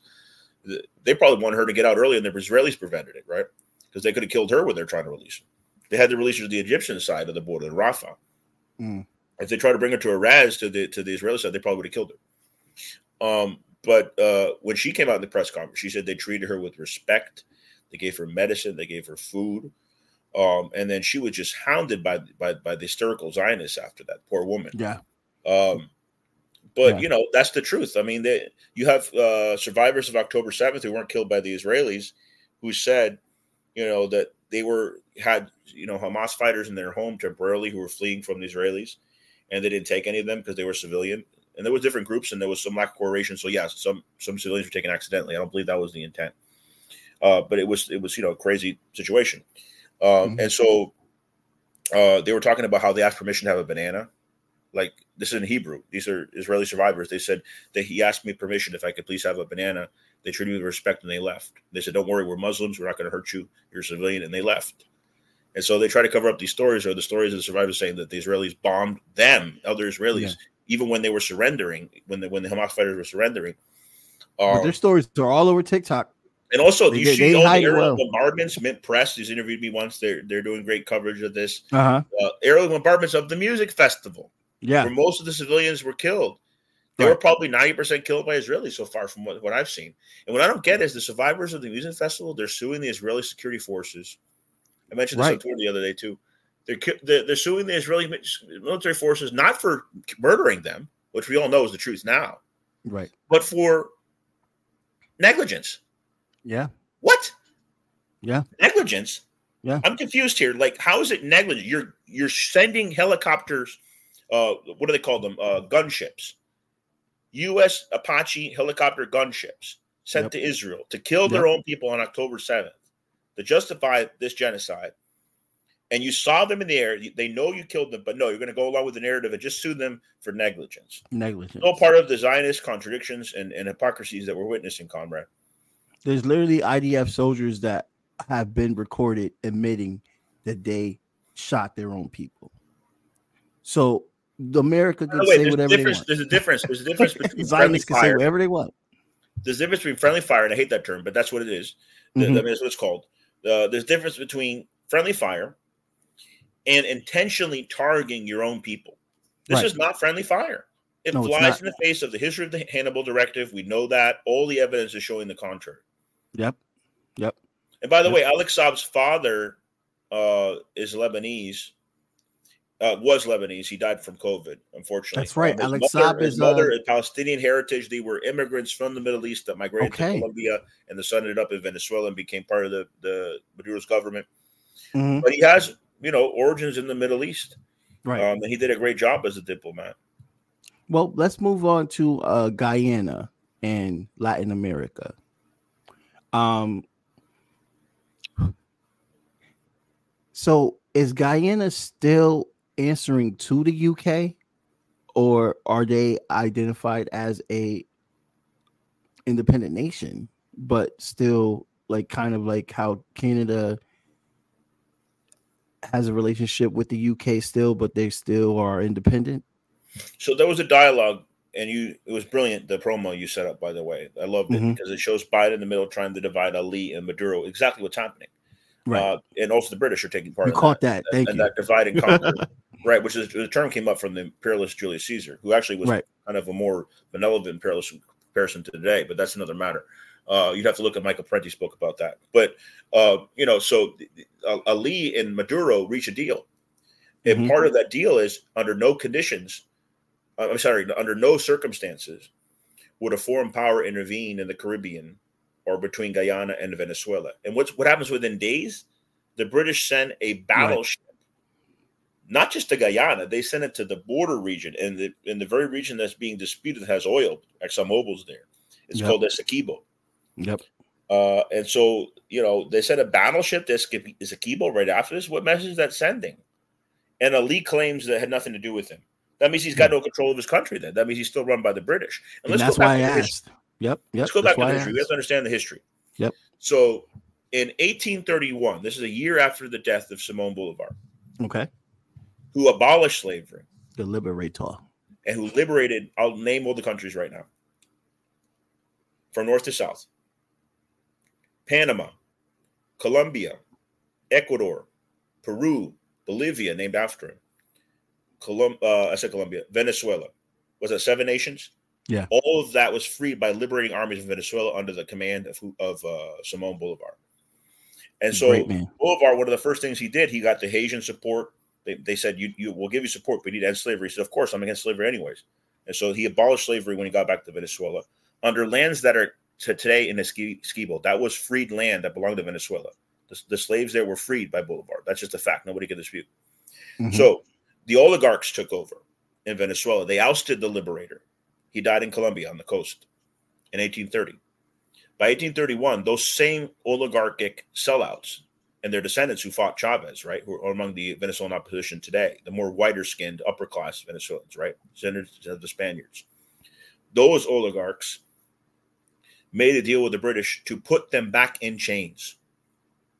They probably wanted her to get out early, and the Israelis prevented it, right? Because they could have killed her when they're trying to release her. They had to release her to the Egyptian side of the border in Rafah. Mm. If they tried to bring her to Erez to the to the Israeli side, they probably would have killed her. Um, but uh, when she came out in the press conference, she said they treated her with respect. They gave her medicine. They gave her food. Um, and then she was just hounded by by by the hysterical Zionists after that poor woman. Yeah, Um, but Yeah. you know that's the truth. I mean, they, you have uh, survivors of October seventh who weren't killed by the Israelis, who said, you know, that they were had you know Hamas fighters in their home temporarily who were fleeing from the Israelis, and they didn't take any of them because they were civilian. And there was different groups, and there was some lack of coordination. So yes, some some civilians were taken accidentally. I don't believe that was the intent, uh, but it was it was you know a crazy situation. Um, Mhm. And so uh, they were talking about how they asked permission to have a banana like this is in Hebrew. These are Israeli survivors. They said that he asked me permission if I could please have a banana. They treated me with respect and they left. They said, "Don't worry, we're Muslims. We're not going to hurt you. You're a civilian," and they left. And so they try to cover up these stories, or the stories of the survivors saying that the Israelis bombed them, other Israelis, Yeah. even when they were surrendering, when the when the Hamas fighters were surrendering. but Um, their stories are all over TikTok. And also, They- you they- see they all the hide well. bombardments. Mint Press, he's interviewed me once. They're they're doing great coverage of this. Uh huh. Uh, aerial bombardments of the music festival Yeah, where most of the civilians were killed. They Right. were probably 90% killed by Israelis so far from what, what I've seen. And what I don't get is the survivors of the music festival, they're suing the Israeli security forces. I mentioned this on Right. Twitter the other day too. They're, they're, they're suing the Israeli military forces not for murdering them, which we all know is the truth now, right. but for negligence. Yeah, What? Yeah. Negligence. Yeah. I'm confused here. Like, how is it negligent? You're you're sending helicopters. Uh, what do they call them? Uh, gunships. U.S. Apache helicopter gunships sent Yep. to Israel to kill their own people on October 7th to justify this genocide. And you saw them in the air. They know you killed them, but no, you're going to go along with the narrative and just sue them for negligence. negligence. No part of the Zionist contradictions and, and hypocrisies that we're witnessing, comrade. There's literally IDF soldiers that have been recorded admitting that they shot their own people. So the America can way, say whatever they want. there's a difference. There's a difference between friendly Zionists can say fire. whatever they want. There's a difference between friendly fire, and I hate that term, but that's what it is. Mhm. Mean, that's what it's called. Uh, there's a difference between friendly fire and intentionally targeting your own people. This Right. is not friendly fire. It No, flies in the face of the history of the Hannibal Directive. We know that. All the evidence is showing the contrary. Yep. Yep. And by the Yep. way, Alex Saab's father uh, is Lebanese. Uh, was Lebanese. He died from COVID, unfortunately. That's right. Um, Alex mother, Saab is, mother uh, is Palestinian heritage. They were immigrants from the Middle East that migrated Okay. to Colombia, and the son ended up in Venezuela and became part of the the Maduro's government. Mhm. But he has, you know, origins in the Middle East, Right. um, and he did a great job as a diplomat. Well, let's move on to uh, Guyana and Latin America. Um, so is Guyana still answering to the UK, or are they identified as a independent nation, but still like kind of like how Canada has a relationship with the UK still, but they still are independent? So there was a dialogue, and you it was brilliant. The promo you set up, by the way, I loved it Mhm. because it shows Biden in the middle trying to divide Ali and Maduro. Exactly what's happening, Right. uh, and also the British are taking part. you caught that. that. Thank and you. that divide and conquer, right? Which is the term came up from the imperialist Julius Caesar, who actually was Right. kind of a more benevolent imperialist in comparison to today. But that's another matter. Uh, you'd have to look at Michael Parenti spoke about that. But uh, you know, so uh, Ali and Maduro reach a deal, and Mhm. part of that deal is under no conditions. Uh, I'm sorry, under no circumstances would a foreign power intervene in the Caribbean or between Guyana and Venezuela. And what's what happens within days? The British send a battleship, not just to Guyana, they send it to the border region and the in the very region that's being disputed has oil. ExxonMobil's there. It's Yep. called Essequibo. Yep. Uh, and so, you know, they sent a battleship to Essequi- Essequibo right after this. What message is that sending? And Ali claims that had nothing to do with him. That means he's got no control of his country. Then that means he's still run by the British. And, that's go back why I to the history. asked. Yep. Yep. Let's go back to the history. We have to understand the history. Yep. So in 1831, this is a year after the death of Simon Bolivar, Okay. who abolished slavery The liberator. and who liberated, I'll name all the countries right now from north to south Panama, Colombia, Ecuador, Peru, Bolivia, named after him. Colum- uh, I said Colombia, Venezuela. Was that seven nations? Yeah. All of that was freed by liberating armies in Venezuela under the command of of uh, Simon Bolivar. And so Bolivar, one of the first things he did, he got the Haitian support. They, they said, "You, you, will give you support, but you need to end slavery." He said, "Of course, I'm against slavery, anyways." And so he abolished slavery when he got back to Venezuela under lands that are to today in Essequibo. That was freed land that belonged to Venezuela. The, the slaves there were freed by Bolivar. That's just a fact. Nobody can dispute. Mhm. So the oligarchs took over in Venezuela. They ousted the liberator. He died in Colombia on the coast in 1830. By 1831, those same oligarchic sellouts and their descendants who fought Chavez, right, who are among the Venezuelan opposition today, the more whiter skinned upper class Venezuelans, right, descendants of the Spaniards. Those oligarchs made a deal with the British to put them back in chains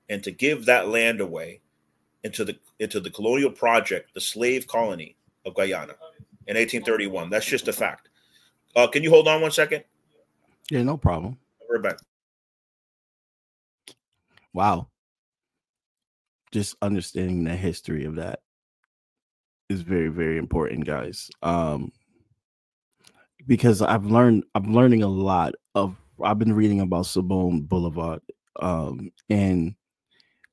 and to give that land away into the into the colonial project, the slave colony of Guyana in 1831. That's just a fact. Uh, can you hold on one second? Yeah, no problem. We're back. Wow. Just understanding the history of that is very, very important, guys. Um, because I've learned, I'm learning a lot of. I've been reading about Simon Bolivar, um, and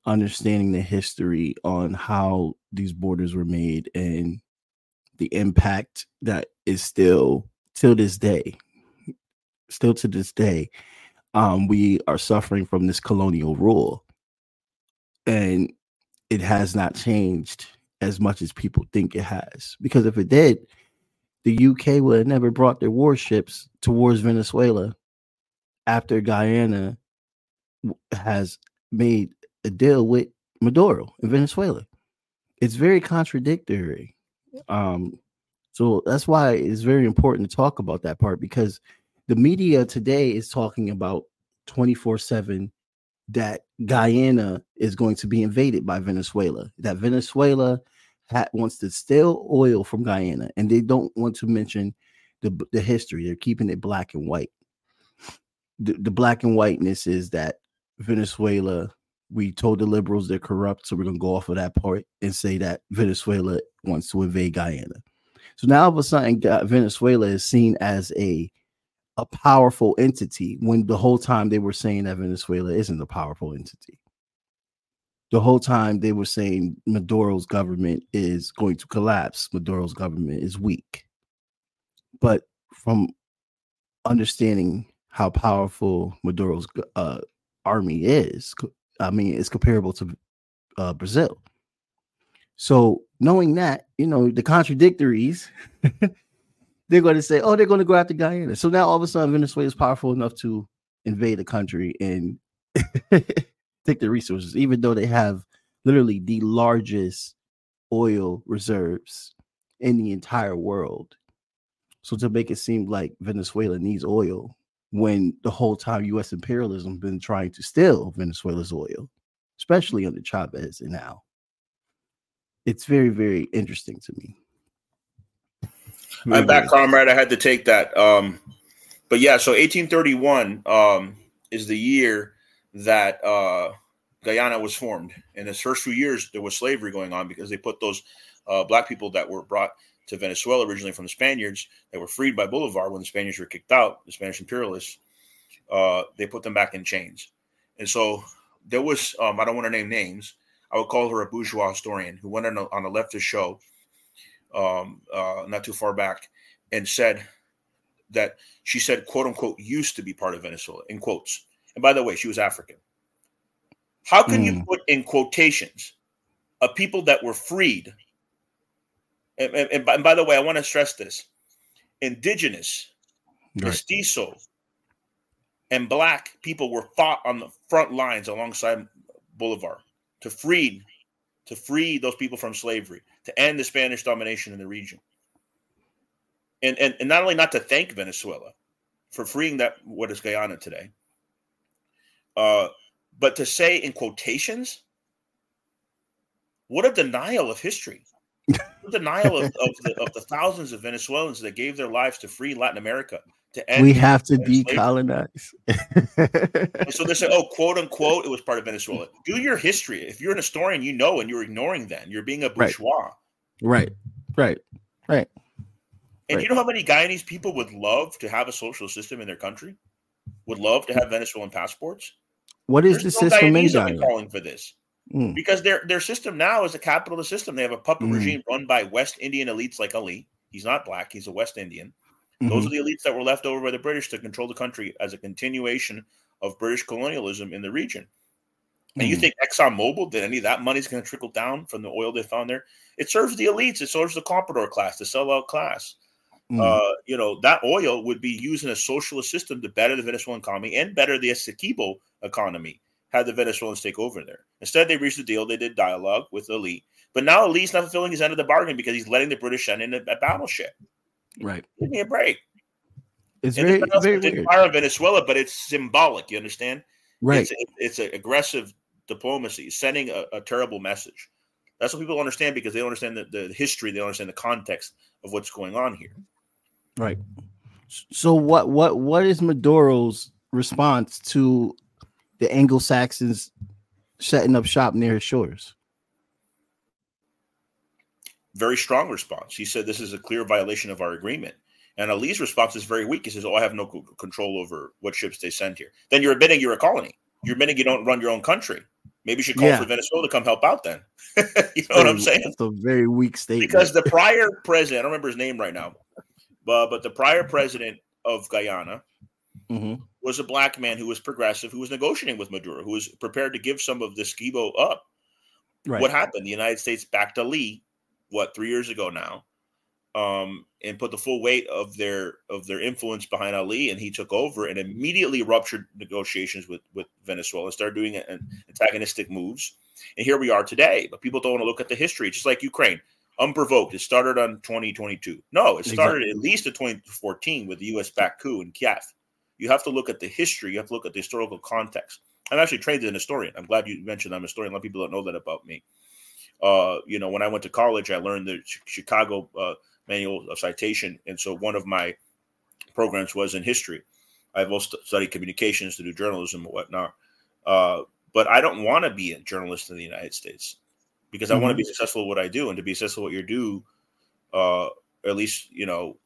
understanding the history on how these borders were made and the impact that is still till this day, still to this day, um, we are suffering from this colonial rule, and it has not changed as much as people think it has. Because if it did, the UK would have never brought their warships towards Venezuela after Guyana has made a deal with Maduro in Venezuela. It's very contradictory. Um, so that's why it's very important to talk about that part because the media today is talking about 24 7 that Guyana is going to be invaded by Venezuela, that Venezuela ha- wants to steal oil from Guyana, and they don't want to mention the, the history. They're keeping it black and white. The, the black and whiteness is that Venezuela, we told the liberals they're corrupt, so we're to go off of that part and say that Venezuela wants to invade Guyana. So now all of a sudden, Venezuela is seen as a a powerful entity when the whole time they were saying that Venezuela isn't a powerful entity. The whole time they were saying Maduro's government is going to collapse, Maduro's government is weak. But from understanding how powerful Maduro's uh, army is, I mean, it's comparable to uh, Brazil. So knowing that, you know, the contradictories, they're going to say, oh, they're going to go after Guyana. So now all of a sudden, Venezuela is powerful enough to invade a country and take the resources, even though they have literally the largest oil reserves in the entire world. So to make it seem like Venezuela needs oil when the whole time U.S. imperialism been trying to steal Venezuela's oil, especially under Chavez and now. It's very, very interesting to me. Very, I'm back, comrade. I had to take that. Um, but yeah, so 1831 um, is the year that uh, Guyana was formed. In its first few years, there was slavery going on because they put those uh, black people that were brought to Venezuela originally from the Spaniards that were freed by Bolivar when the Spaniards were kicked out, the Spanish imperialists. Uh, they put them back in chains, and so there was. Um, I don't want to name names. I would call her a bourgeois historian who went on a, on a leftist show um, uh, not too far back and said that she said, quote unquote, used to be part of Venezuela, in quotes. And by the way, she was African. How can you Mm. put in quotations a people that were freed? And, and, by, and by the way, I want to stress this indigenous, Right. mestizo, and black people were fought on the front lines alongside Bolivar to free to free those people from slavery, to end the Spanish domination in the region. and, and and not only not to thank Venezuela for freeing that what is Guyana today, uh, but to say in quotations, what a denial of history. Denial of, of, the, of the thousands of Venezuelans that gave their lives to free Latin America to end. we have to decolonize. So they say, oh, quote unquote, it was part of Venezuela. Do your history. If you're an historian, you know, and you're ignoring that. You're being a bourgeois. right, right, right. And Right. you know how many Guyanese people would love to have a social system in their country? Would love to have Venezuelan passports? What is There's the no system in Guyanese are Guyana? calling for this Mm, because their their system now is a capitalist system. They have a puppet Mm. regime run by West Indian elites like Ali. He's not black; he's a West Indian. Those mhm. are the elites that were left over by the British to control the country as a continuation of British colonialism in the region. And you Mm. think ExxonMobil that any of that money's going to trickle down from the oil they found there? It serves the elites. It serves the comprador class, the sellout class. Mm. Uh, you know that oil would be used in a socialist system to better the Venezuelan economy and better the Essequibo economy had the Venezuelans take over there. Instead, they reached a deal. They did dialogue with Ali, but now Ali's not fulfilling his end of the bargain because he's letting the British send in a, a battleship. right. Give me a break. It's And very, very didn't weird. fire Venezuela, but it's symbolic. You understand? Right. It's, it's an aggressive diplomacy, sending a, a terrible message. That's what people don't understand because they don't understand the, the history, they don't understand the context of what's going on here. Right. So what what what is Maduro's response to the Anglo-Saxons setting up shop near his shores? Very strong response. He said this is a clear violation of our agreement. And Ali's response is very weak. He says, "Oh, I have no c- control over what ships they send here." Then you're admitting you're a colony. You're admitting you don't run your own country. Maybe you should call Yeah. for Venezuela to come help out. Then you know what I'm saying? It's a very weak statement. because the prior president, I don't remember his name right now, but but the prior president of Guyana Mhm. Was a black man who was progressive, who was negotiating with Maduro, who was prepared to give some of the Essequibo up. right. What happened? The United States backed Ali, what three years ago now, um, and put the full weight of their of their influence behind Ali, and he took over and immediately ruptured negotiations with with Venezuela, and started doing an antagonistic moves, and here we are today. But people don't want to look at the history, just like Ukraine. Unprovoked, it started on 2022. No, it started at least in 2014 with the U.S. backed coup in Kiev. You have to look at the history. You have to look at the historical context. I'm actually trained as an historian. I'm glad you mentioned I'm a historian. A lot of people don't know that about me. Uh, you know, when I went to college, I learned the Ch- Chicago uh, Manual of Citation, and so one of my programs was in history. I've also studied communications to do journalism and whatnot. Uh, but I don't want to be a journalist in the United States because I want to be successful at what I do, and to be successful at what you do, uh, at least you know,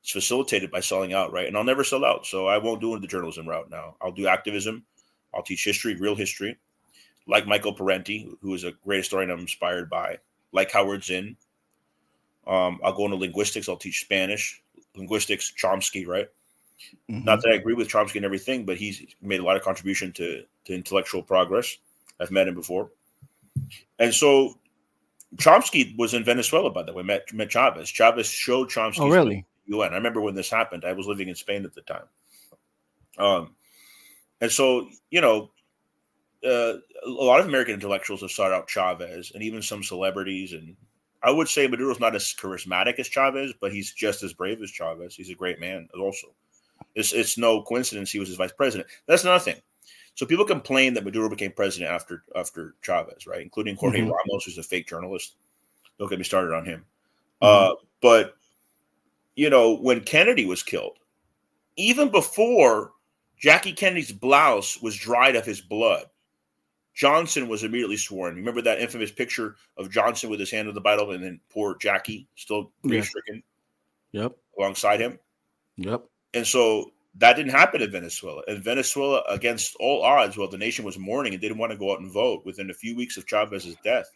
it's facilitated by selling out, right? And I'll never sell out, so I won't do the journalism route now. I'll do activism. I'll teach history, real history, like Michael Parenti, who is a great historian I'm inspired by, like Howard Zinn. Um, I'll go into linguistics. I'll teach Spanish, linguistics, Chomsky, right? Mhm. Not that I agree with Chomsky and everything, but he's made a lot of contribution to, to intellectual progress. I've met him before. And so Chomsky was in Venezuela, by the way, met, met Chavez. Chavez showed Chomsky Oh, really? UN. I remember when this happened. I was living in Spain at the time. Um, and so, you know, uh, a lot of American intellectuals have sought out Chavez and even some celebrities. And I would say Maduro's not as charismatic as Chavez, but he's just as brave as Chavez. He's a great man also. It's, it's no coincidence he was his vice president. That's another thing. So people complain that Maduro became president after after Chavez, right? Including Jorge Mhm. Ramos, who's a fake journalist. Don't get me started on him. Mhm. Uh, but you know, when Kennedy was killed, even before Jackie Kennedy's blouse was dried of his blood, Johnson was immediately sworn. Remember that infamous picture of Johnson with his hand on the Bible and then poor Jackie still grief stricken Yep. alongside him. Yep. And so that didn't happen in Venezuela. And Venezuela, against all odds, well, the nation was mourning and didn't want to go out and vote within a few weeks of Chavez's death.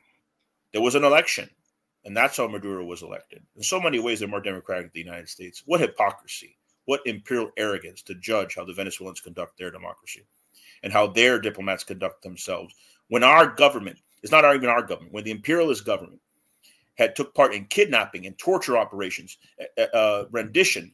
There was an election, and that's how Maduro was elected. In so many ways, they're more democratic than the United States. What hypocrisy, what imperial arrogance to judge how the Venezuelans conduct their democracy and how their diplomats conduct themselves. When our government, it's not even our government, when the imperialist government had took part in kidnapping and torture operations, uh, uh, rendition,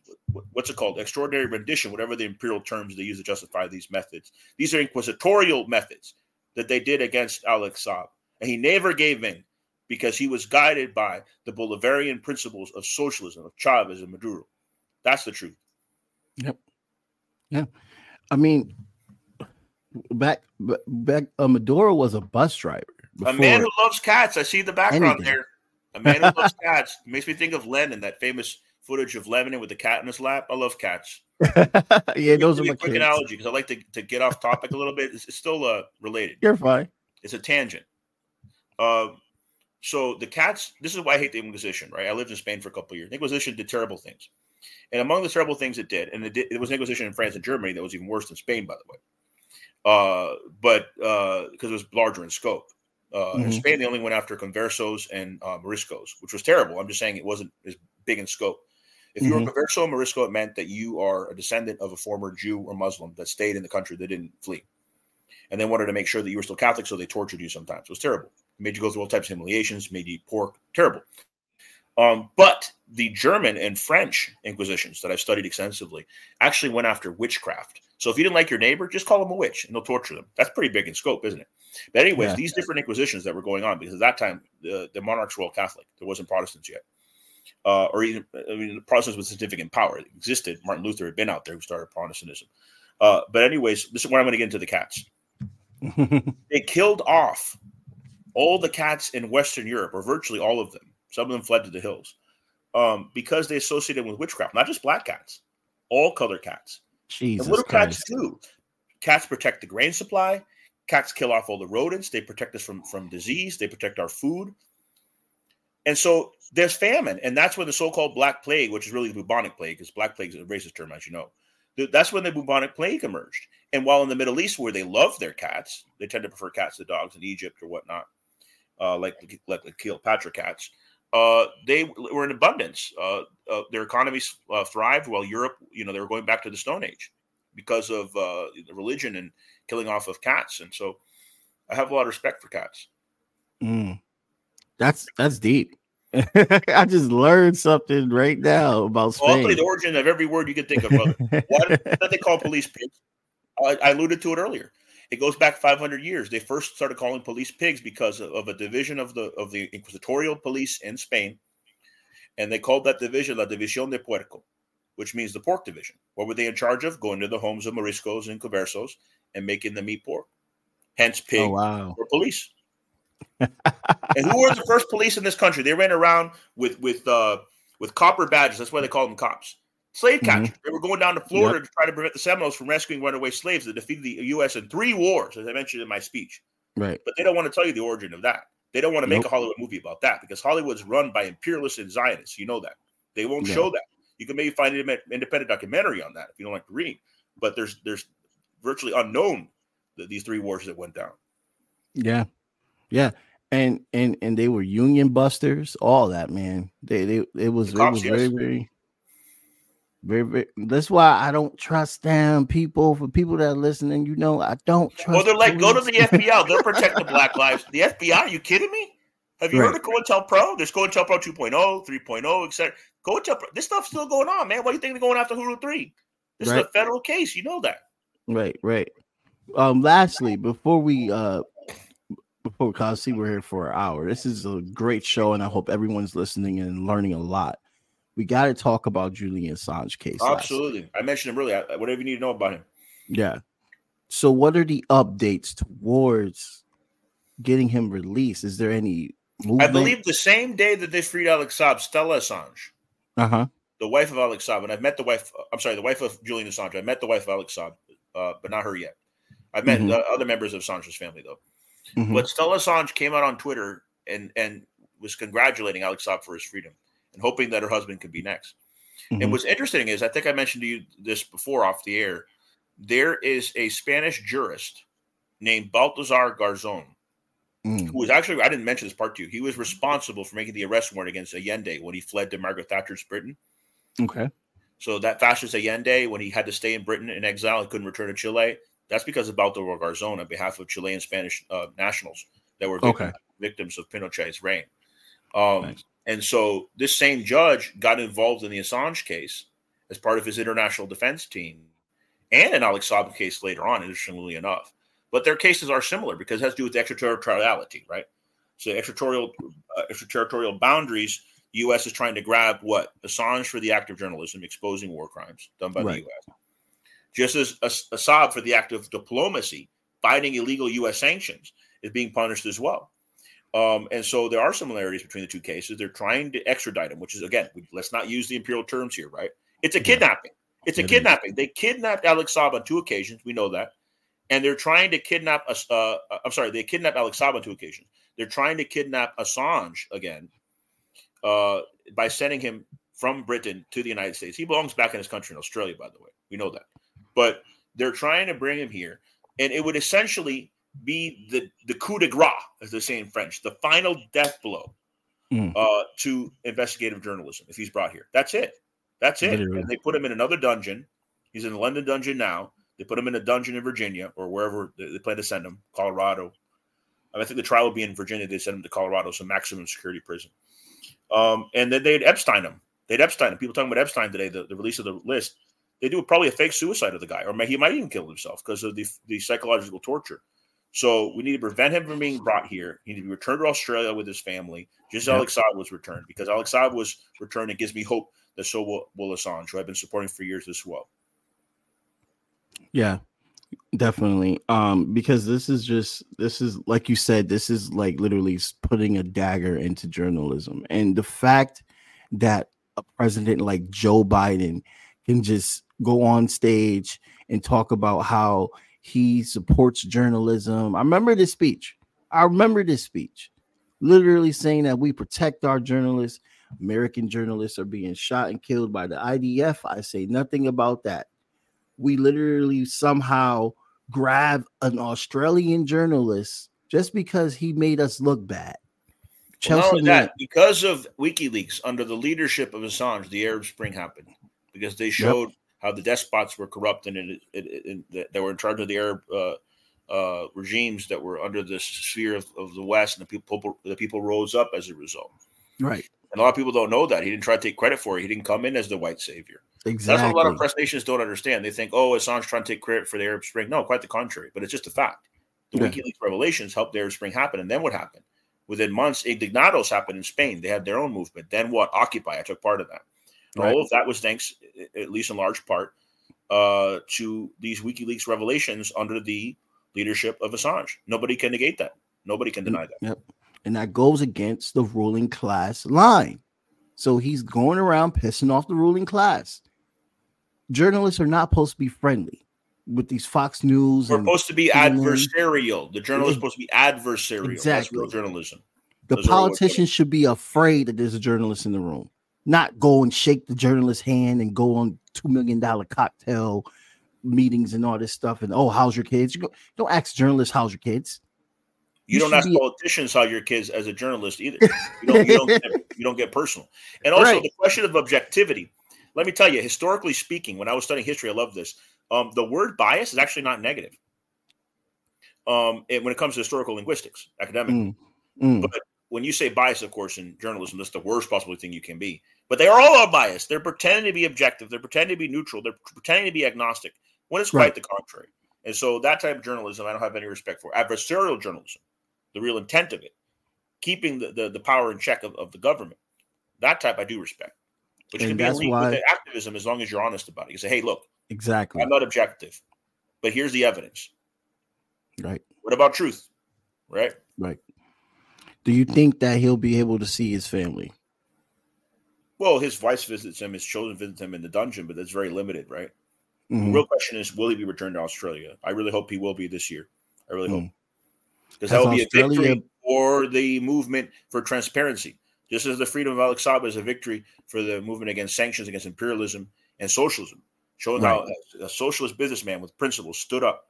what's it called? Extraordinary rendition, whatever the imperial terms they use to justify these methods. These are inquisitorial methods that they did against Alex Saab. And he never gave in. Because he was guided by the Bolivarian principles of socialism, of Chavez and Maduro. That's the truth. Yep. Yeah. I mean, back back uh, Maduro was a bus driver. A man who loves cats. I see the background anything. there. A man who loves cats. Makes me think of Lenin, that famous footage of Lenin with the cat in his lap. I love cats. yeah, those are my a quick kids. analogy because I like to, to get off topic a little bit. It's, it's still uh, related. You're fine. It's a tangent. Uh, so the cats. This is why I hate the Inquisition. Right? I lived in Spain for a couple of years. The Inquisition did terrible things, and among the terrible things it did, and it, did, it was an Inquisition in France and Germany that was even worse than Spain, by the way. Uh, but because it was larger in scope. Uh, In Mhm. Spain, they only went after conversos and uh, moriscos, which was terrible. I'm just saying it wasn't as big in scope. If you were a converso or morisco, it meant that you are a descendant of a former Jew or Muslim that stayed in the country that didn't flee and they wanted to make sure that you were still Catholic, so they tortured you sometimes. It was terrible. Made you go through all types of humiliations, made you eat pork. Terrible. Um, but the German and French Inquisitions that I've studied extensively actually went after witchcraft. So if you didn't like your neighbor, just call them a witch and they'll torture them. That's pretty big in scope, isn't it? But anyways, Yeah. these different Inquisitions that were going on, because at that time the, the monarchs were all Catholic. There wasn't Protestants yet. Uh, or even I mean, the Protestants with significant power. It existed. Martin Luther had been out there who started Protestantism. Uh, but anyways, this is where I'm going to get into the cats they killed off all the cats in Western Europe, or virtually all of them. Some of them fled to the hills um, because they associated with witchcraft. Not just black cats, all color cats. Jesus and what do cats do? Cats protect the grain supply. Cats kill off all the rodents. They protect us from from disease. They protect our food. And so there's famine, and that's when the so-called Black Plague, which is really the bubonic plague, because Black Plague is a racist term, as you know. That's when the bubonic plague emerged. And while in the Middle East, where they love their cats, they tend to prefer cats to dogs in Egypt or whatnot, uh, like the- like the Cleopatra cats. Uh, they were in abundance. Uh, uh, their economies uh, thrived, while Europe, you know, they were going back to the Stone Age because of uh, the religion and killing off of cats. And so, I have a lot of respect for cats. Mm. That's that's deep. I just learned something right now about Well, tell you the origin of every word you can think of, brother. Why did they call police pigs? I, I alluded to it earlier. It goes back 500 years. They first started calling police pigs because of, of a division of the of the inquisitorial police in Spain, and they called that division la División de Puerco, which means the pork division. What were they in charge of? Going to the homes of Moriscos and Conversos and making them eat pork. Hence, pig oh wow. or police. and who were the first police in this country? They ran around with with uh with copper badges. That's why they called them cops. Slave Mhm. catchers. They were going down to Florida to try to prevent the Seminoles from rescuing runaway slaves that defeated the U.S. in three wars, as I mentioned in my speech. Right. But they don't want to tell you the origin of that. They don't want to make Nope. a Hollywood movie about that because Hollywood's run by imperialists and Zionists. You know that. They won't Yeah. show that. You can maybe find an independent documentary on that if you don't like to read. But there's there's virtually unknown that these three wars that went down. Yeah. Yeah. And and and they were union busters, all that, man. They they it was The it was yes. very, very very, very that's why I don't trust them people for people that are listening, you know, I don't trust Well, they're like, go to the. FBI. They'll protect the black lives. The FBI? Are you kidding me? Have you heard of COINTELPRO? There's COINTELPRO 2.0, 3.0, etc. COINTELPRO. This stuff's still going on, man. Why do you think they're going after Uhuru 3? This is a federal case. You know that. Right, right. Um, lastly, before we uh before because see we're here for an hour. This is a great show, and I hope everyone's listening and learning a lot. We got to talk about Julian Assange case. Absolutely. I mentioned him earlier. Whatever you need to know about him. Yeah. So, what are the updates towards getting him released? Is there any I believe the same day that they freed Alex Saab, Stella Assange, Uh huh. the wife of Alex Saab, and I've met the wife. I'm sorry, the wife of Julian Assange. I met the wife of Alex Saab, uh, but not her yet. I've met Mhm. uh, other members of Assange's family though. Mhm. But Stella Assange came out on Twitter and and was congratulating Alex Saab for his freedom and hoping that her husband could be next. And Mhm. what's interesting is, I think I mentioned to you this before off the air. There is a Spanish jurist named Baltasar Garzon Mm. who was actually I didn't mention this part to you. He was responsible for making the arrest warrant against Allende when he fled to Margaret Thatcher's Britain. Okay. So that fascist Allende, when he had to stay in Britain in exile, he couldn't return to Chile. That's because of Baltasar Garzon on behalf of Chilean Spanish uh, nationals that were victim- Okay. victims of Pinochet's reign. Um, Nice. And so this same judge got involved in the Assange case as part of his international defense team and an Alex Saab case later on, interestingly enough. But their cases are similar because it has to do with extraterritoriality, right? So extraterritorial uh, extraterritorial boundaries. U.S. is trying to grab what Assange for the act of journalism, exposing war crimes done by Right. the U.S. Just as As- Assad for the act of diplomacy, fighting illegal U.S. sanctions, is being punished as well. Um, and so there are similarities between the two cases. They're trying to extradite him, which is again, we- let's not use the imperial terms here, right? It's a Yeah. kidnapping. It's a It is. kidnapping. They kidnapped Alex Saab on two occasions. We know that, and they're trying to kidnap us. Uh, I'm sorry, they kidnapped Alex Saab on two occasions. They're trying to kidnap Assange again uh, by sending him from Britain to the United States. He belongs back in his country in Australia, by the way. We know that, but they're trying to bring him here, and it would essentially be the the coup de grace, as they say in French, the final death blow Mm. uh, to investigative journalism if he's brought here. That's it. That's it. Literally. And they put him in another dungeon. He's in the London dungeon now. They put him in a dungeon in Virginia or wherever they, plan to send him, Colorado. I think the trial will be in Virginia. They send him to Colorado, so maximum security prison. Um, and then they'd Epstein him. They'd Epstein him. People talking about Epstein today, the, the release of the list. They do probably a fake suicide of the guy, or may, he might even kill himself because of the, the psychological torture. So we need to prevent him from being brought here. He need to be returned to Australia with his family, just as Alex Saab was returned. Because Alex Saab was returned, it gives me hope that so will, will Assange, who I've been supporting for years as well. Yeah, definitely. Um, because this is just this is like you said, this is like literally putting a dagger into journalism, and the fact that a president like Joe Biden can just go on stage and talk about how he supports journalism. I remember this speech. I remember this speech, literally saying that we protect our journalists. American journalists are being shot and killed by the IDF. I say nothing about that we literally somehow grab an Australian journalist just because he made us look bad. Well, Chelsea only that, because of WikiLeaks, under the leadership of Assange, the Arab Spring happened because they showed how the despots were corrupt and it, it, it, they were in charge of the Arab uh, uh, regimes that were under the sphere of, of the West, and the people the people rose up as a result. right, And a lot of people don't know that he didn't try to take credit for it. He didn't come in as the white savior. Exactly. That's what a lot of press nations don't understand. They think, oh, Assange trying to take credit for the Arab Spring. No, quite the contrary. But it's just a fact. The Yeah. WikiLeaks revelations helped the Arab Spring happen. And then what happened? Within months, Indignados happened in Spain. They had their own movement. Then what? Occupy. I took part of that. And Right. all of that was thanks, at least in large part, uh, to these WikiLeaks revelations under the leadership of Assange. Nobody can negate that. Nobody can deny that. Yep. And that goes against the ruling class line. So he's going around pissing off the ruling class. Journalists are not supposed to be friendly with these Fox News We're supposed to be CNN. adversarial. The journalist is supposed to be adversarial. That's Exactly. real journalism. the Those are all what- politicians should be afraid that there's a journalist in the room, not go and shake the journalist's hand and go on two million dollar cocktail meetings and all this stuff. And oh, how's your kids? You go, don't ask journalists how's your kids. You, You don't ask be- politicians how your kids as a journalist either. You don't, you don't, get, you don't get personal. And also Right. the question of objectivity. Let me tell you, historically speaking, when I was studying history, I love this. Um, the word bias is actually not negative. Um, and when it comes to historical linguistics, academic, Mm, mm, But when you say bias, of course, in journalism, that's the worst possible thing you can be. But they are all biased. They're pretending to be objective. They're pretending to be neutral. They're pretending to be agnostic when it's quite the contrary. And so that type of journalism, I don't have any respect for. Adversarial journalism, the real intent of it, keeping the, the, the power in check of, of the government, that type I do respect. But you And can be why- with activism as long as you're honest about it. You say, hey, look, exactly. I'm not objective, but here's the evidence. Right. What about truth? Right? Right. Do you think that he'll be able to see his family? Well, his wife visits him, his children visit him in the dungeon, but that's very limited, right? Mhm. The real question is, will he be returned to Australia? I really hope he will be this year. I really hope Mm. because that will be a victory for the movement for transparency, just as the freedom of Alex Saab is a victory for the movement against sanctions against imperialism and socialism, showing how a, a socialist businessman with principles stood up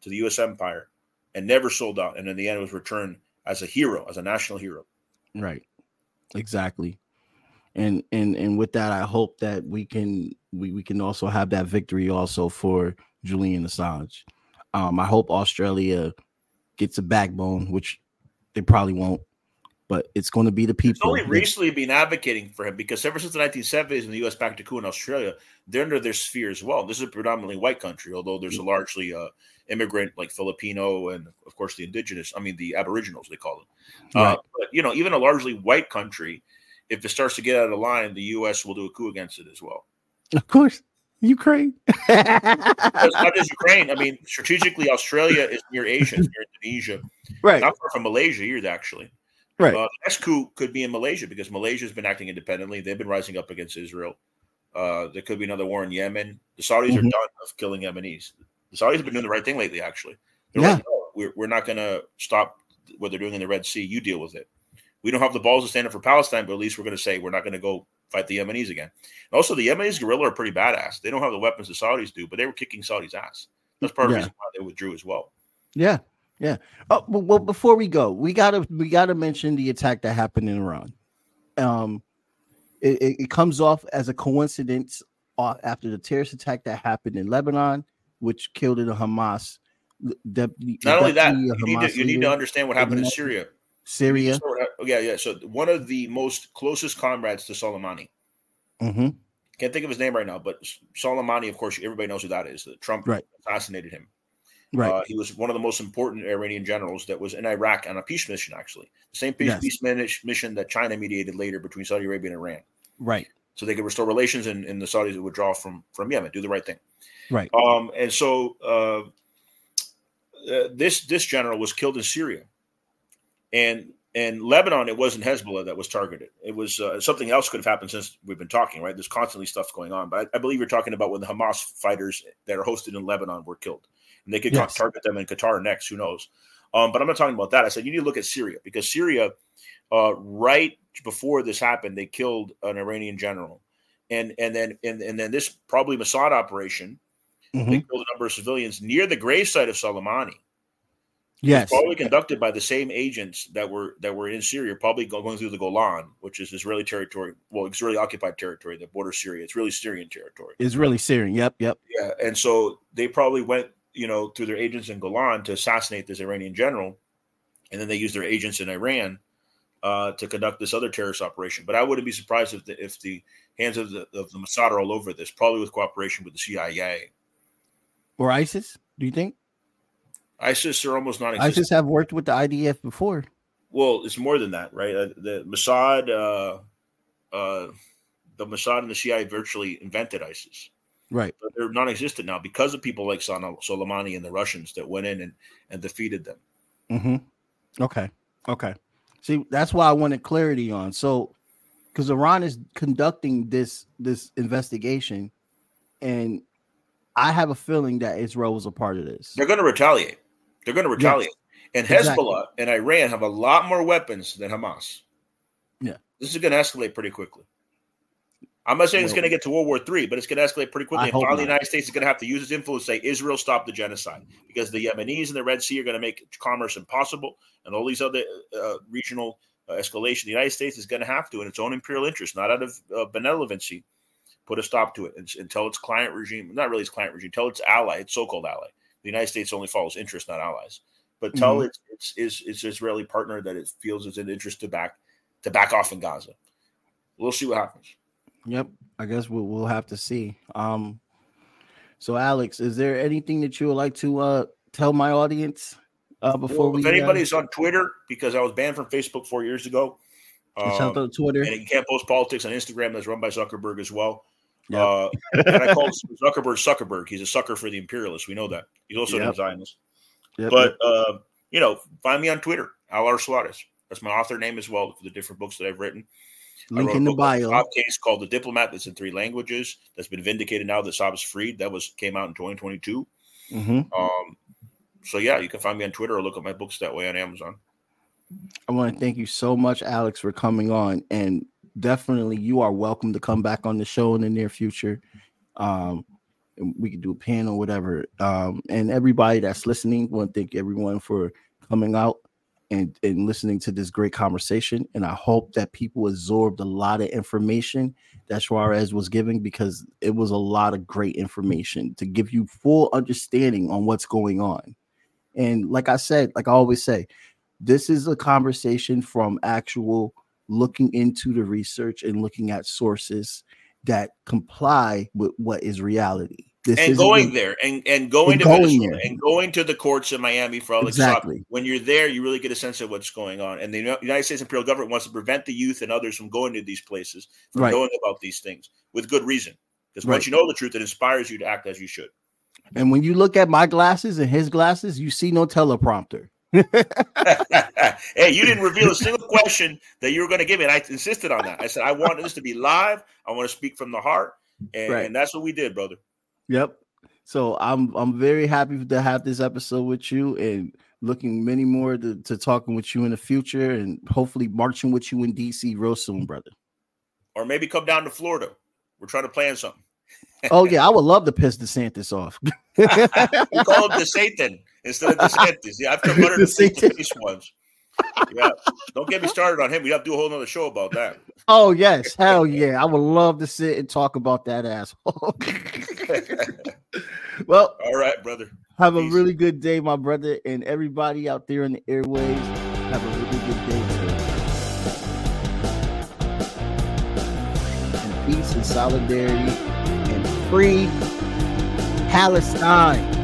to the U.S. empire and never sold out, and in the end was returned as a hero, as a national hero. Right. Exactly. And and and with that, I hope that we can we, we can also have that victory also for Julian Assange. Um, I hope Australia gets a backbone, which they probably won't. But it's going to be the It's people. only that- recently been advocating for him because ever since the 1970s and the U.S. back to coup in Australia, they're under their sphere as well. This is a predominantly white country, although there's a largely uh, immigrant like Filipino and of course the indigenous. I mean the Aboriginals they call them. Right. Uh, but you know, even a largely white country, if it starts to get out of line, the U.S. will do a coup against it as well. Of course, Ukraine. It's not just Ukraine. I mean, strategically, Australia is near Asia, it's near Indonesia, right, not far from Malaysia either. Actually, right. Uh, next coup could be in Malaysia because Malaysia has been acting independently. They've been rising up against Israel. Uh, there could be another war in Yemen. The Saudis are Mhm. done of killing Yemenis. The Saudis have been doing the right thing lately, actually. They're Yeah. like, no, we're, we're not going to stop what they're doing in the Red Sea. You deal with it. We don't have the balls to stand up for Palestine, but at least we're going to say we're not going to go fight the Yemenis again. And also, the Yemenis guerrilla are pretty badass. They don't have the weapons the Saudis do, but they were kicking Saudis' ass. That's part of the reason why they withdrew as well. Yeah, yeah. Oh, well, before we go, we gotta we gotta mention the attack that happened in Iran. Um, it, it, comes off as a coincidence uh, after the terrorist attack that happened in Lebanon, which killed a Hamas. Deputy, Not only that, you need, to, you need to understand what happened in Syria. Syria. So what hap- yeah, yeah. So one of the most closest comrades to Soleimani. hmm Can't think of his name right now, but Soleimani, of course, everybody knows who that is. Trump Right. assassinated him. Right. Uh, he was one of the most important Iranian generals that was in Iraq on a peace mission, actually. The same peace, Yes. peace mission that China mediated later between Saudi Arabia and Iran. right. So they could restore relations and, and the Saudis would withdraw from, from Yemen, do the right thing. Right. Um, and so uh, uh, this this general was killed in Syria, and and Lebanon, it wasn't Hezbollah that was targeted. It was uh, something else could have happened since we've been talking. Right, there's constantly stuff going on, but I, I believe you're talking about when the Hamas fighters that are hosted in Lebanon were killed, and they could Yes. target them in Qatar next. Who knows? Um, but I'm not talking about that. I said you need to look at Syria because Syria, uh, right before this happened, they killed an Iranian general, and and then and, and then this probably Mossad operation they Mhm. killed a number of civilians near the gravesite of Soleimani. Yes. Probably conducted by the same agents that were that were in Syria, probably going through the Golan, which is Israeli territory. Well, Israeli occupied territory that borders Syria. It's really Syrian territory. It's really Syrian. Yep. Yep. Yeah, and so they probably went, you know, through their agents in Golan to assassinate this Iranian general, and then they used their agents in Iran uh, to conduct this other terrorist operation. But I wouldn't be surprised if the if the hands of the of the Mossad are all over this, probably with cooperation with the CIA. Or ISIS? Do you think ISIS are almost non-existent. ISIS have worked with the IDF before? Well, it's more than that, right? Uh, the Mossad, uh, uh, the Mossad and the CIA virtually invented ISIS, Right. but they're non-existent now because of people like Sana- Soleimani and the Russians that went in and, and defeated them. Mm-hmm. Okay. Okay. See, that's why I wanted clarity on. So, because Iran is conducting this this investigation, and I have a feeling that Israel was a part of this. They're going to retaliate. They're going to retaliate. And Exactly. Hezbollah and Iran have a lot more weapons than Hamas. Yeah. This is going to escalate pretty quickly. I'm not saying it's going to get to World War III, but it's going to escalate pretty quickly. I And finally, the. United States is going to have to use its influence to say Israel stop the genocide because the Yemenis in the Red Sea are going to make commerce impossible, and all these other uh, regional uh, escalation. The United States is going to have to, in its own imperial interest, not out of uh, benevolency, put a stop to it and, and tell its client regime, not really its client regime, tell its ally, its so-called ally. The United States only follows interest, not allies. But tell Mhm. its, its its its Israeli partner that it feels it's an interest to back to back off in Gaza. We'll see what happens. Yep. I guess we'll we'll have to see. Um. So, Alex, is there anything that you would like to uh tell my audience uh before Well, we? if anybody's on Twitter, because I was banned from Facebook four years ago, uh, shout um, out to Twitter. and you can't post politics on Instagram. That's run by Zuckerberg as well. Yep. Uh, and I call Zuckerberg Zuckerberg. He's a sucker for the imperialists. We know that. He's also Yep. a Zionist. Yep, But uh, you know, find me on Twitter, Alar Suarez. That's my author name as well for the different books that I've written. Link in the bio. Saab case called The Diplomat that's in three languages. That's been vindicated now that Saab is freed. That was came out in 2022. hmm Um, so yeah, you can find me on Twitter or look at my books that way on Amazon. I want to thank you so much, Alex, for coming on. And definitely, you are welcome to come back on the show in the near future. Um, we could do a panel, whatever. Um, and everybody that's listening, want to thank everyone for coming out and, and listening to this great conversation. And I hope that people absorbed a lot of information that Suarez was giving because it was a lot of great information to give you full understanding on what's going on. And like I said, like I always say, This is a conversation from actual looking into the research and looking at sources that comply with what is reality. This and going the- there and, and going And to going and going to the courts in Miami for all the Exactly. When you're there, you really get a sense of what's going on. And the United States imperial government wants to prevent the youth and others from going to these places, from Right. knowing about these things with good reason. Because Right. once you know the truth, it inspires you to act as you should. And when you look at my glasses and his glasses, you see no teleprompter. hey, you didn't reveal a single question that you were going to give me. And I insisted on that. I said, I want this to be live. I want to speak from the heart. And, Right. and that's what we did, brother. Yep. So I'm I'm very happy to have this episode with you and looking many more to, to talking with you in the future and hopefully marching with you in DC real soon, brother. Or maybe come down to Florida. We're trying to plan something. Oh yeah, I would love to piss DeSantis off. We call him the Satan instead of DeSantis. Yeah, I've under the DeSantis. face once. Yeah, don't get me started on him. We have to do a whole nother show about that. oh yes, hell yeah. I would love to sit and talk about that asshole. well, All right, brother. have a really good day, my brother, and everybody out there in the airways. Have a really good day. And peace and solidarity and free Palestine.